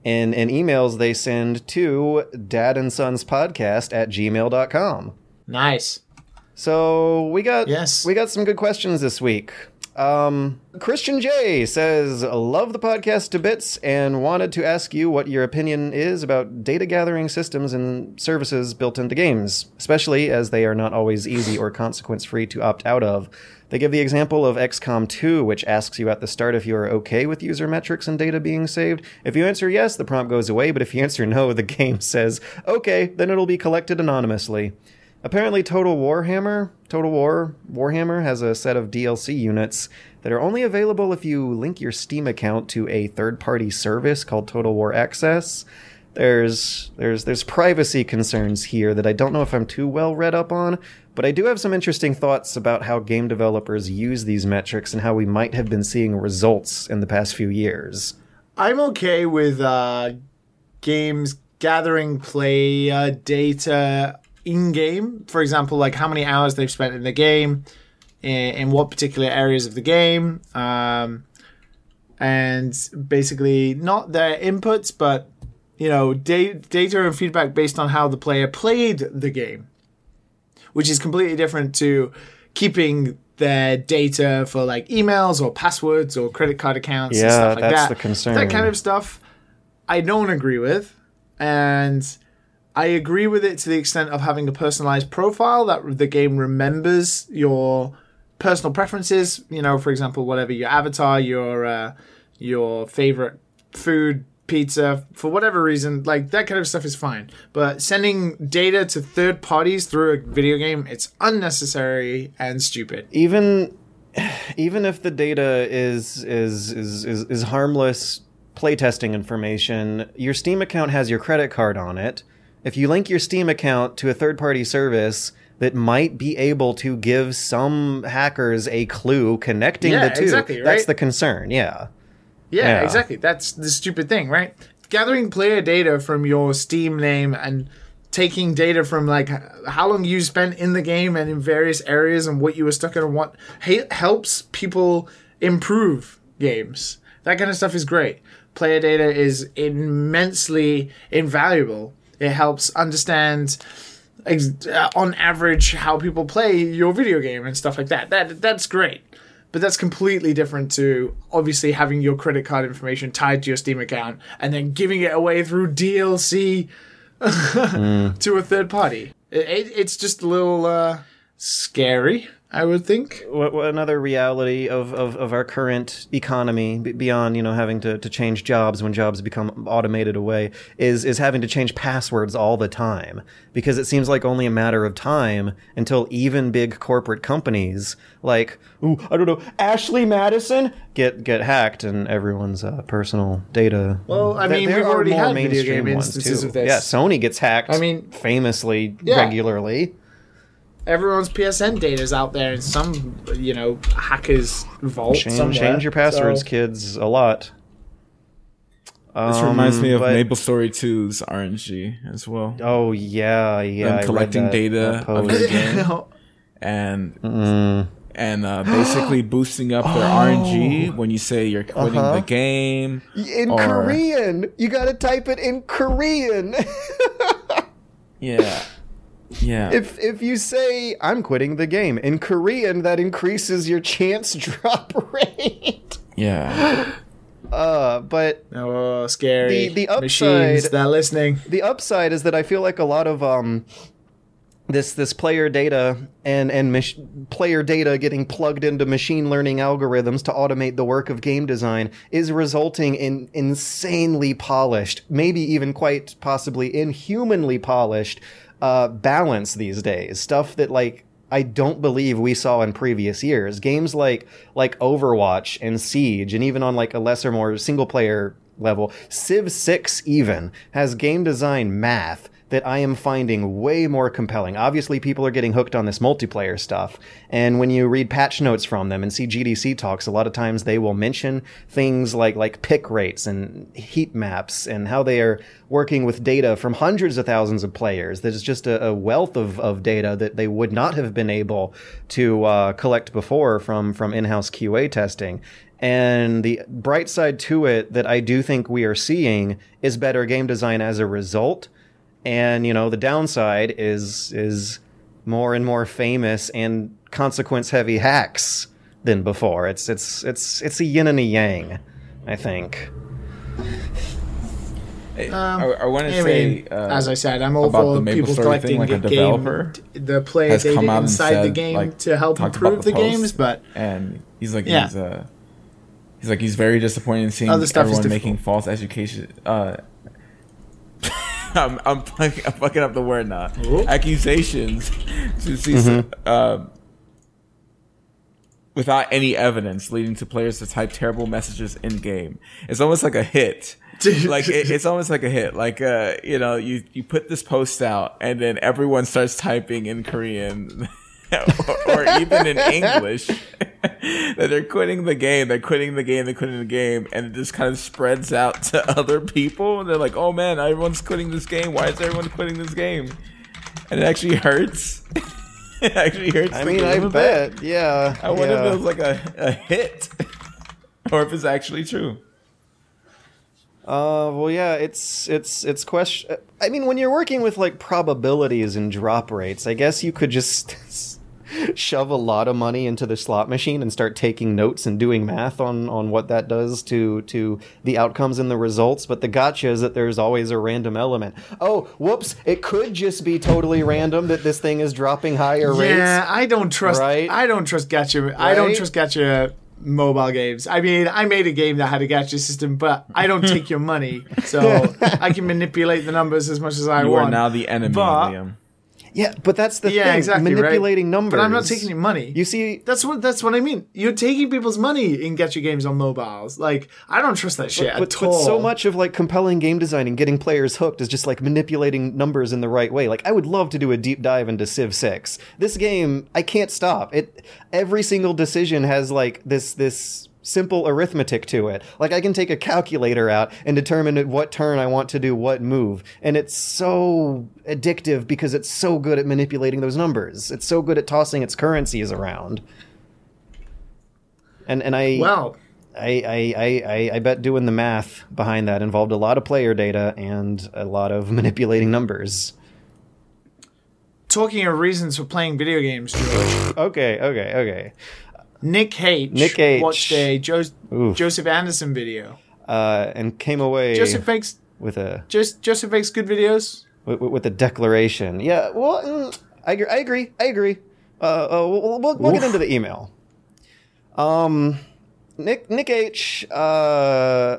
in, in emails they send to dad and sons podcast at gmail.com. nice. So we got Yes. we got some good questions this week. Um, Christian J says, "Love the podcast to bits and wanted to ask you what your opinion is about data gathering systems and services built into games, especially as they are not always easy or consequence free to opt out of." They give the example of XCOM 2, which asks you at the start if you are okay with user metrics and data being saved. If you answer yes, the prompt goes away, but if you answer no, the (laughs) game says, okay, then it'll be collected anonymously. Apparently, Total Warhammer, Total War, Warhammer has a set of DLC units that are only available if you link your Steam account to a third-party service called Total War Access. There's there's there's privacy concerns here that I don't know if I'm too well read up on, but I do have some interesting thoughts about how game developers use these metrics and how we might have been seeing results in the past few years. I'm okay with uh, games gathering player data in game. For example, like how many hours they've spent in the game, in, in what particular areas of the game, um, and basically not their inputs, but you know, da- data and feedback based on how the player played the game, which is completely different to keeping their data for like emails or passwords or credit card accounts and Yeah, stuff like that's that. the concern. That kind of stuff I don't agree with. And I agree with it to the extent of having a personalized profile that the game remembers your personal preferences. You know, for example, whatever your avatar, your uh, your favorite food, pizza, for whatever reason, like that kind of stuff is fine. But sending data to third parties through a video game, it's unnecessary and stupid. even (sighs) even if the data is is is is, is harmless playtesting information, your Steam account has your credit card on it. If you link your Steam account to a third-party service that might be able to give some hackers a clue connecting Yeah, the two, exactly, that's the concern. Yeah. Yeah, Yeah. exactly. That's the stupid thing, right? Gathering player data from your Steam name and taking data from like how long you spent in the game and in various areas and what you were stuck in and what helps people improve games. That kind of stuff is great. Player data is immensely invaluable. It helps understand ex- on average how people play your video game and stuff like that. That that's great. But that's completely different to obviously having your credit card information tied to your Steam account and then giving it away through DLC (laughs) to a third party. It, it, it's just a little uh, scary, I would think. what, what another reality of, of, of our current economy beyond you know having to, to change jobs when jobs become automated away is is having to change passwords all the time because it seems like only a matter of time until even big corporate companies like ooh I don't know Ashley Madison get get hacked and everyone's uh, personal data. Well, I mean, we've already had video mainstream game instances too. of this. Yeah, Sony gets hacked. I mean- famously Yeah. regularly. Everyone's PSN data is out there in some, you know, hacker's vault Change, somewhere. change your passwords, So- kids, a lot. This reminds me of Um, but- Maple Story 2's RNG as well. Oh yeah, yeah. I Them read collecting that- data that of post. the (laughs) game and and uh, basically boosting up their RNG when you say you're quitting Uh-huh. the game. in or- Korean. You gotta type it in Korean. (laughs) Yeah, yeah. if if you say I'm quitting the game in Korean, that increases your chance (laughs) drop rate. yeah. (gasps) Uh, but Oh, scary. The- the Machines upside- that are listening. the upside is that I feel like a lot of um this this player data and and mach- player data getting plugged into machine learning algorithms to automate the work of game design is resulting in insanely polished, maybe even quite possibly inhumanly polished uh, balance these days. Stuff that like I don't believe we saw in previous years. Games like like Overwatch and Siege, and even on like a lesser, more single player level, Civ Six even has game design math that I am finding way more compelling. Obviously, people are getting hooked on this multiplayer stuff. And when you read patch notes from them and see GDC talks, a lot of times they will mention things like, like pick rates and heat maps and how they are working with data from hundreds of thousands of players. There's just a, a wealth of, of data that they would not have been able to uh, collect before from, from in-house QA testing. And the bright side to it that I do think we are seeing is better game design as a result and you know the downside is is more and more famous and consequence heavy hacks than before. It's it's it's it's a yin and a yang, I think. I, I want to I say, mean, uh, as I said, I'm all about for the people Story collecting thing, like a the developer game, the player has data come out and inside the game like, to help improve the, post, games, but and he's like Yeah. he's uh he's like he's very disappointed in seeing Other stuff everyone making false education uh (laughs) I'm I'm fucking, I'm fucking up the word now. Ooh. accusations to see some, uh, without any evidence leading to players to type terrible messages in game. It's almost like a hit. (laughs) Like it, it's almost like a hit. Like uh you know you you put this post out and then everyone starts typing in korean (laughs) or, (laughs) or even in english (laughs) that they're quitting the game they're quitting the game they're quitting the game and it just kind of spreads out to (laughs) other people and they're like oh man everyone's quitting this game why is everyone quitting this game and it actually hurts it actually hurts I mean, I I a bit. bet, yeah. i wonder yeah. if it was like a, a hit or if it's actually true Uh, well, yeah, it's it's it's question. I mean, when you're working with like probabilities and drop rates, I guess you could just shove a lot of money into the slot machine and start taking notes and doing math on on what that does to to the outcomes and the results. But the gotcha is that there's always a random element. Oh, whoops! It could just be totally random that this thing is dropping higher yeah, rates. Yeah, I don't trust. Right? I don't trust gacha. I don't trust gotcha mobile games. I mean, I made a game that had a gacha system, but I don't take your money, so (laughs) I can manipulate the numbers as much as I you want. You are now the enemy But- liam Yeah, but that's the yeah, thing. exactly. right? Manipulating numbers. But I'm not taking your money. You see, That's what that's what I mean. You're taking people's money in gacha games on mobiles. Like I don't trust that shit but, at but all. so much of like compelling game design and getting players hooked is just like manipulating numbers in the right way. Like I would love to do a deep dive into Civ 6. This game, I can't stop. It every single decision has like this this simple arithmetic to it. Like I can take a calculator out and determine at what turn I want to do what move. And it's so addictive because it's so good at manipulating those numbers. It's so good at tossing its currencies around. And and I Well, I, I, I, I, I bet doing the math behind that involved a lot of player data and a lot of (laughs) manipulating numbers. talking of reasons for playing video games, George. Okay, okay, okay. Nick H. Nick H. watched a jo- Joseph Anderson video. Uh, and came away Joseph makes with a just Joseph makes good videos. with, with a declaration. Yeah, well, mm, I, agree- I agree. I agree. Uh, uh, we'll, we'll, we'll get into the email. Um, Nick Nick H. Uh,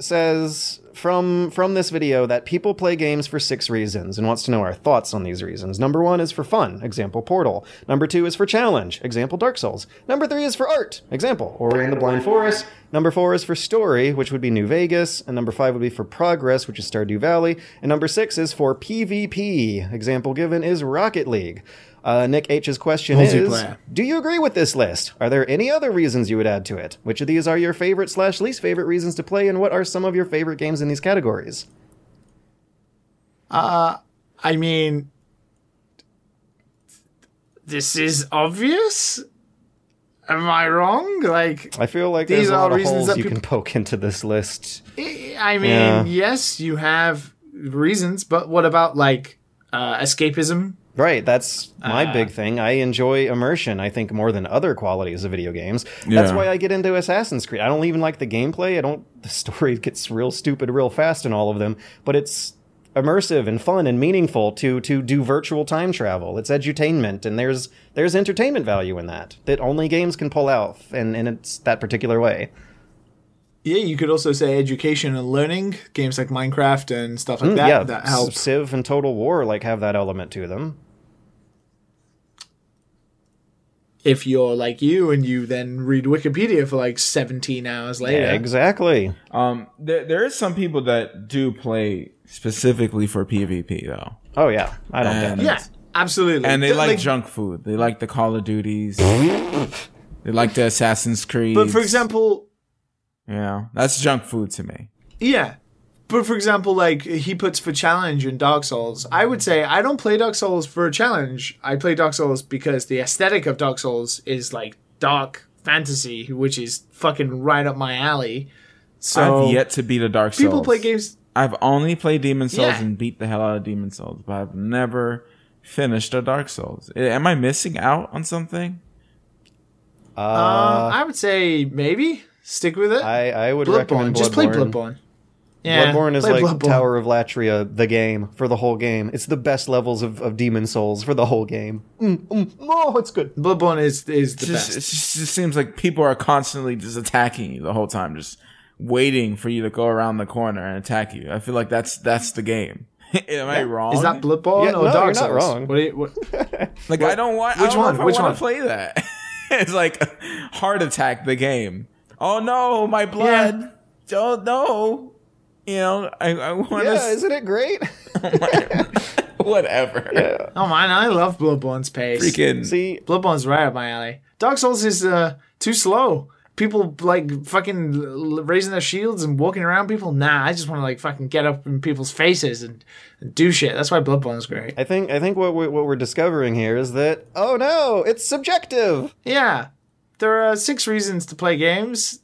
says from from this video that people play games for six reasons and wants to know our thoughts on these reasons. Number one is for fun, example Portal. Number two is for challenge, example Dark Souls. Number three is for art, example Ori and the Blind Forest. Number four is for story, which would be New Vegas, and number five would be for progress, which is Stardew Valley, and number six is for PvP. Example given is Rocket League. Uh, Nick H's question is: Do you agree with this list? Are there any other reasons you would add to it? Which of these are your favorite slash least favorite reasons to play, and what are some of your favorite games in these categories? I mean, this is obvious. Am I wrong? Like, I feel like These there's a are reasons that you peop- can poke into this list. I mean, Yeah. yes, you have reasons, but what about like uh, escapism? Right, that's my Uh, big thing. I enjoy immersion, I think, more than other qualities of video games. That's Yeah. why I get into Assassin's Creed. I don't even like the gameplay. I don't (laughs) the story gets real stupid real fast in all of them, but it's immersive and fun and meaningful to to do virtual time travel. It's edutainment, and there's there's entertainment value in that that only games can pull out, and and it's that particular way. Yeah, you could also say education and learning games like Minecraft and stuff like that. Mm, yeah, that help. Civ and Total War like have that element to them. If you're like you and you then read Wikipedia for like 17 hours later. Yeah, exactly. Um, there there is some people that do play specifically for PvP though, Oh yeah, I don't And- get it. Yeah, absolutely. and they Th- like, junk food. They like the Call of Duties. (laughs) they like the Assassin's Creed. But for example, yeah, that's junk food to me. Yeah. But for example, like he puts for challenge in Dark Souls, I would say I don't play Dark Souls for a challenge. I play Dark Souls because the aesthetic of Dark Souls is like dark fantasy, which is fucking right up my alley. So I've yet to beat a Dark Souls. people play games. I've only played Demon Souls Yeah. and beat the hell out of Demon Souls, but I've never finished a Dark Souls. Am I missing out on something? Uh, I would say maybe stick with it. I I would Bloodborne, recommend Bloodborne. just play Bloodborne. Yeah, Bloodborne is play like Bloodborne. Tower of Latria, the game for the whole game. It's the best levels of, of Demon Souls for the whole game. Mm, mm, oh, it's good. Bloodborne is is the just, best. it just, seems like people are constantly just attacking you the whole time, just waiting for you to go around the corner and attack you. I feel like that's that's the game. (laughs) Am I wrong? Is that Bloodborne Yeah, or no, Dark you're not Souls? wrong. What do you, what, (laughs) like I don't want. which I don't one? if I Which one? play that. (laughs) it's like heart attack the game. Oh no, my blood. Oh no. You know, I, I want Yeah, to. isn't it great? (laughs) Whatever. oh man, I love Bloodborne's pace. Freaking. See, Bloodborne's right up my alley. Dark Souls is uh, too slow. People like fucking l- raising their shields and walking around people. Nah, I just want to like fucking get up in people's faces and, and do shit. That's why Bloodborne's great. I think I think what we, what we're discovering here is that oh no, it's subjective. Yeah, there are six reasons to play games,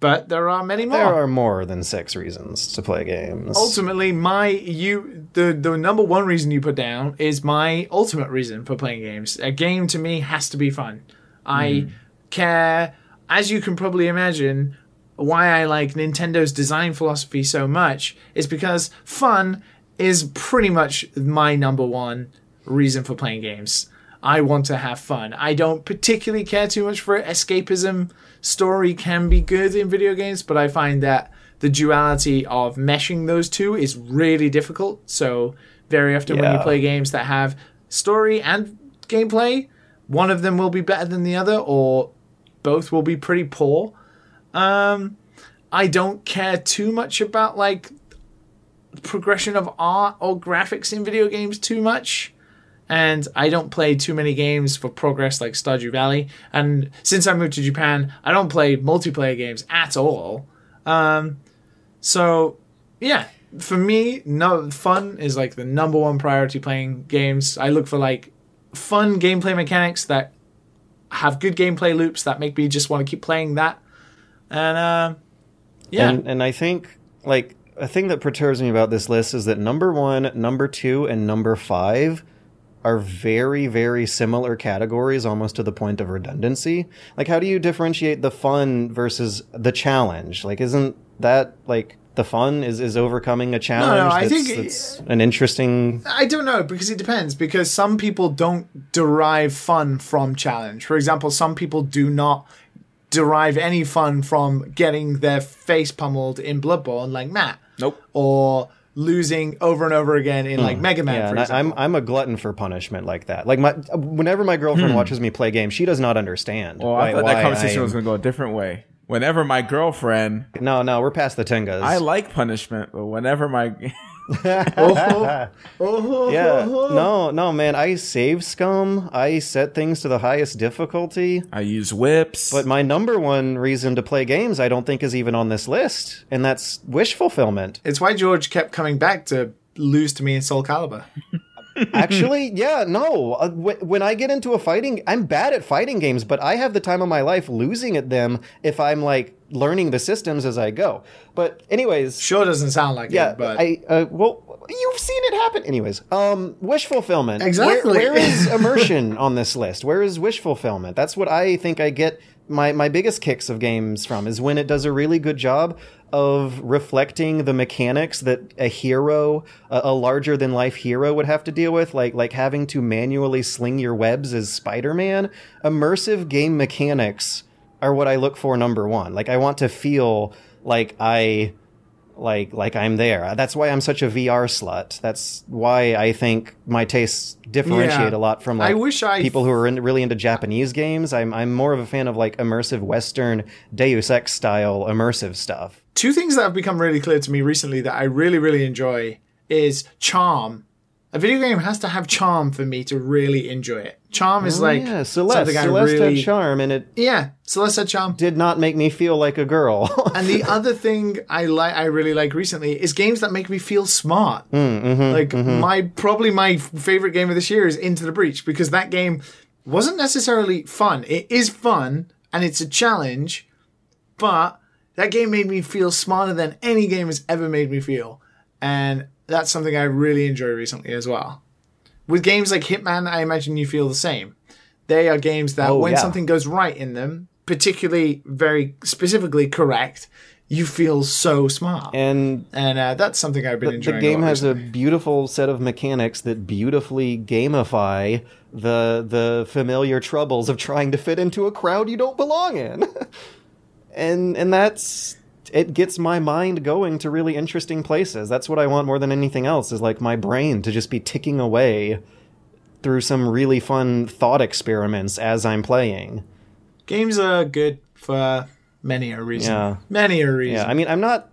but there are many more. There are more than six reasons to play games. ultimately my you the the number one reason you put down is my ultimate reason for playing games a game to me has to be fun i hmm. care as you can probably imagine why i like nintendo's design philosophy so much is because fun is pretty much my number one reason for playing games i want to have fun i don't particularly care too much for escapism story can be good in video games but i find that the duality of meshing those two is really difficult. So very often when you play games that have story and gameplay, one of them will be better than the other, or both will be pretty poor. Um, I don't care too much about like progression of art or graphics in video games too much. And I don't play too many games for progress like Stardew Valley. And since I moved to Japan, I don't play multiplayer games at all. Um, so yeah, for me, no fun is like the number one priority playing games. I look for like fun gameplay mechanics that have good gameplay loops that make me just want to keep playing that. And uh, yeah, And and I think like a thing that perturbs me about this list is that number one, number two, and number five are very, very similar categories almost to the point of redundancy. Like how do you differentiate the fun versus the challenge? Like isn't that like the fun is, is overcoming a challenge No, no I that's, think- that's an interesting I don't know because it depends because some people don't derive fun from challenge. For example, some people do not derive any fun from getting their face pummeled in Bloodborne like Matt. Nope. Or losing over and over again in like Mega Man, Hmm. Yeah, for I, example. I'm I'm a glutton for punishment like that. Like my whenever my girlfriend watches me play games, she does not understand. Hmm. Well, why- I thought why that conversation I was going to go a different way. Whenever my girlfriend, No, no, we're past the Tengas. I like punishment, but whenever my (laughs) yeah, no, no, man. I save scum. I set things to the highest difficulty. I use whips, But my number one reason to play games, I don't think, is even on this list, and that's wish fulfillment. it's why George kept coming back to lose to me in Soul Calibur. Actually, (laughs) yeah, no. Uh, wh- when I get into a fighting, I'm bad at fighting games, but I have the time of my life losing at them if I'm like learning the systems as I go. But anyways, Sure doesn't sound like yeah, it, but I uh, well, you've seen it happen. Anyways, um, wish fulfillment. Exactly. Where, where is (laughs) immersion on this list? Where is wish fulfillment? That's what I think I get my my biggest kicks of games from is when it does a really good job of reflecting the mechanics that a hero, a, a larger than life hero would have to deal with, like like having to manually sling your webs as Spider-Man. Immersive game mechanics are what I look for number 1. Like I want to feel like I like like I'm there. That's why I'm such a VR slut. That's why I think my tastes differentiate Yeah. a lot from like I wish I- people who are in, really into Japanese games. I'm I'm more of a fan of like immersive Western Deus Ex style immersive stuff. Two things that have become really clear to me recently that I really, really enjoy is charm. A video game has to have charm for me to really enjoy it. Charm is like Oh, yeah, Celeste. Celeste really had charm, and it yeah. Celeste had charm. did not make me feel like a girl. (laughs) And the (laughs) other thing I like, I really like recently, is games that make me feel smart. Mm, like mm-hmm. my probably my favorite game of this year is Into the Breach because that game wasn't necessarily fun. It is fun and it's a challenge, but that game made me feel smarter than any game has ever made me feel, and that's something I really enjoy recently as well. With games like Hitman, I imagine you feel the same. They are games that Oh, when yeah. something goes right in them, particularly very specifically correct, you feel so smart. and and uh, that's something I've been the enjoying. The game a has a beautiful set of mechanics that beautifully gamify the the familiar troubles of trying to fit into a crowd you don't belong in. (laughs) and and that's it gets my mind going to really interesting places. That's what I want more than anything else is like my brain to just be ticking away through some really fun thought experiments as I'm playing. games are good for many a reason. Yeah. Many a reason. Yeah, I mean, I'm not,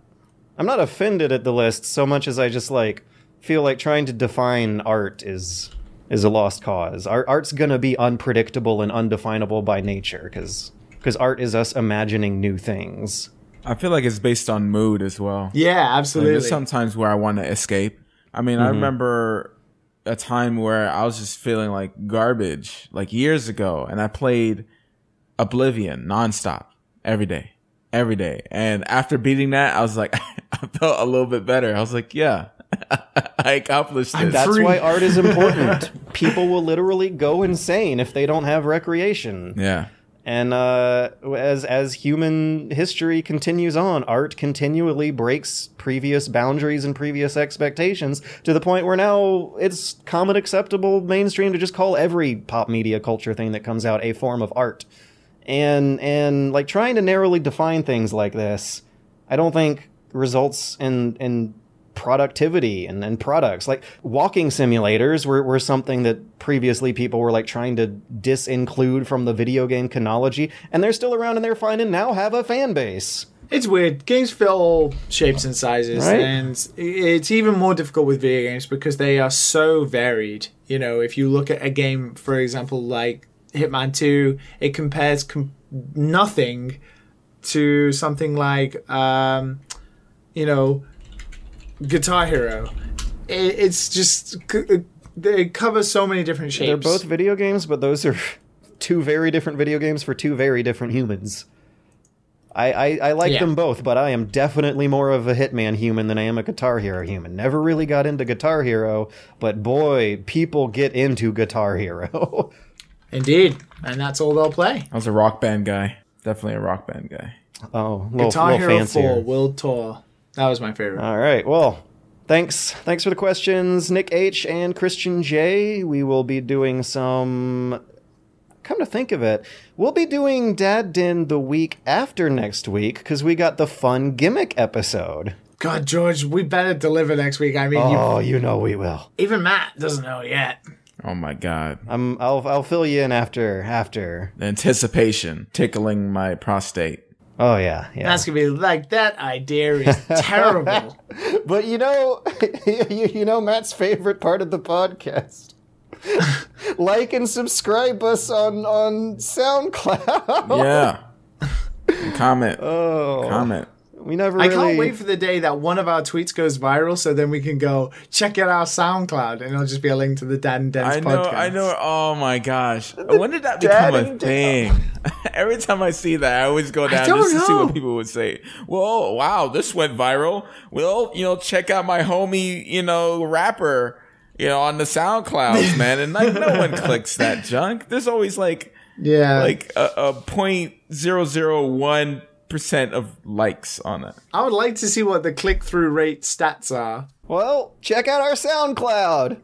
I'm not offended at the list so much as I just like feel like trying to define art is is a lost cause. Art, art's gonna be unpredictable and undefinable by nature because because art is us imagining new things. I feel like it's based on mood as well. yeah, Like, absolutely. there's sometimes where I want to escape. I mean, I mm-hmm. remember a time where I was just feeling like garbage, like years ago, and I played Oblivion nonstop every day, every day. And after beating that, I was like, (laughs) I felt a little bit better. I was like, yeah, (laughs) I accomplished this. That's Free. why art is important. (laughs) People will literally go insane if they don't have recreation. yeah. And uh, as as human history continues on, art continually breaks previous boundaries and previous expectations to the point where now it's common acceptable mainstream to just call every pop media culture thing that comes out a form of art. And and like trying to narrowly define things like this, I don't think results in in productivity and, and products. Like walking simulators were, were something that previously people were like trying to disinclude from the video game chronology, and they're still around and they're fine and now have a fan base. It's weird. Games fill all shapes and sizes, Right. and it's even more difficult with video games because they are so varied. You know, if you look at a game, for example, like Hitman 2, it compares com- nothing to something like, um, you know, Guitar Hero. It, it's just, they cover so many different shapes. They're both video games, but those are (laughs) two very different video games for two very different humans. I, I, I like Yeah. them both, but I am definitely more of a Hitman human than I am a Guitar Hero human. Never really got into Guitar Hero, but boy, people get into Guitar Hero. (laughs) Indeed. And that's all they'll play. I was a rock band guy. Definitely a rock band guy. oh, little, Guitar little Hero fancier. 4 World Tour. That was my favorite. All right. Well, thanks. Thanks for the questions, Nick H and Christian J. We will be doing some. Come to think of it, we'll be doing Dad Din the week after next week because we got the fun gimmick episode. God, George, we better deliver next week. I mean, you, Oh, you know we will. even Matt doesn't know yet. Oh my god. I'm. I'll. I'll fill you in after. After. Anticipation tickling my prostate. Oh yeah. Yeah. That's gonna be like that idea is terrible. (laughs) But you know, (laughs) you, you know Matt's favorite part of the podcast. (laughs) like and subscribe us on on SoundCloud. Yeah. And comment. Oh, Comment. We never. I really... can't wait for the day that one of our tweets goes viral, so then we can go check out our SoundCloud, and it'll just be a link to the Dan and Den's I know, podcast. I know. Oh my gosh. When did that Dad become a thing? (laughs) (laughs) Every time I see that, I always go down don't just to see what people would say. Well, wow, this went viral. Well, you know, check out my homie, you know, rapper, you know, on the SoundClouds, (laughs) man. And like, no one clicks that junk. There's always like, Yeah. like a, a point zero zero one percent of likes on it. I would like to see what the click through rate stats are. Well, check out our SoundCloud.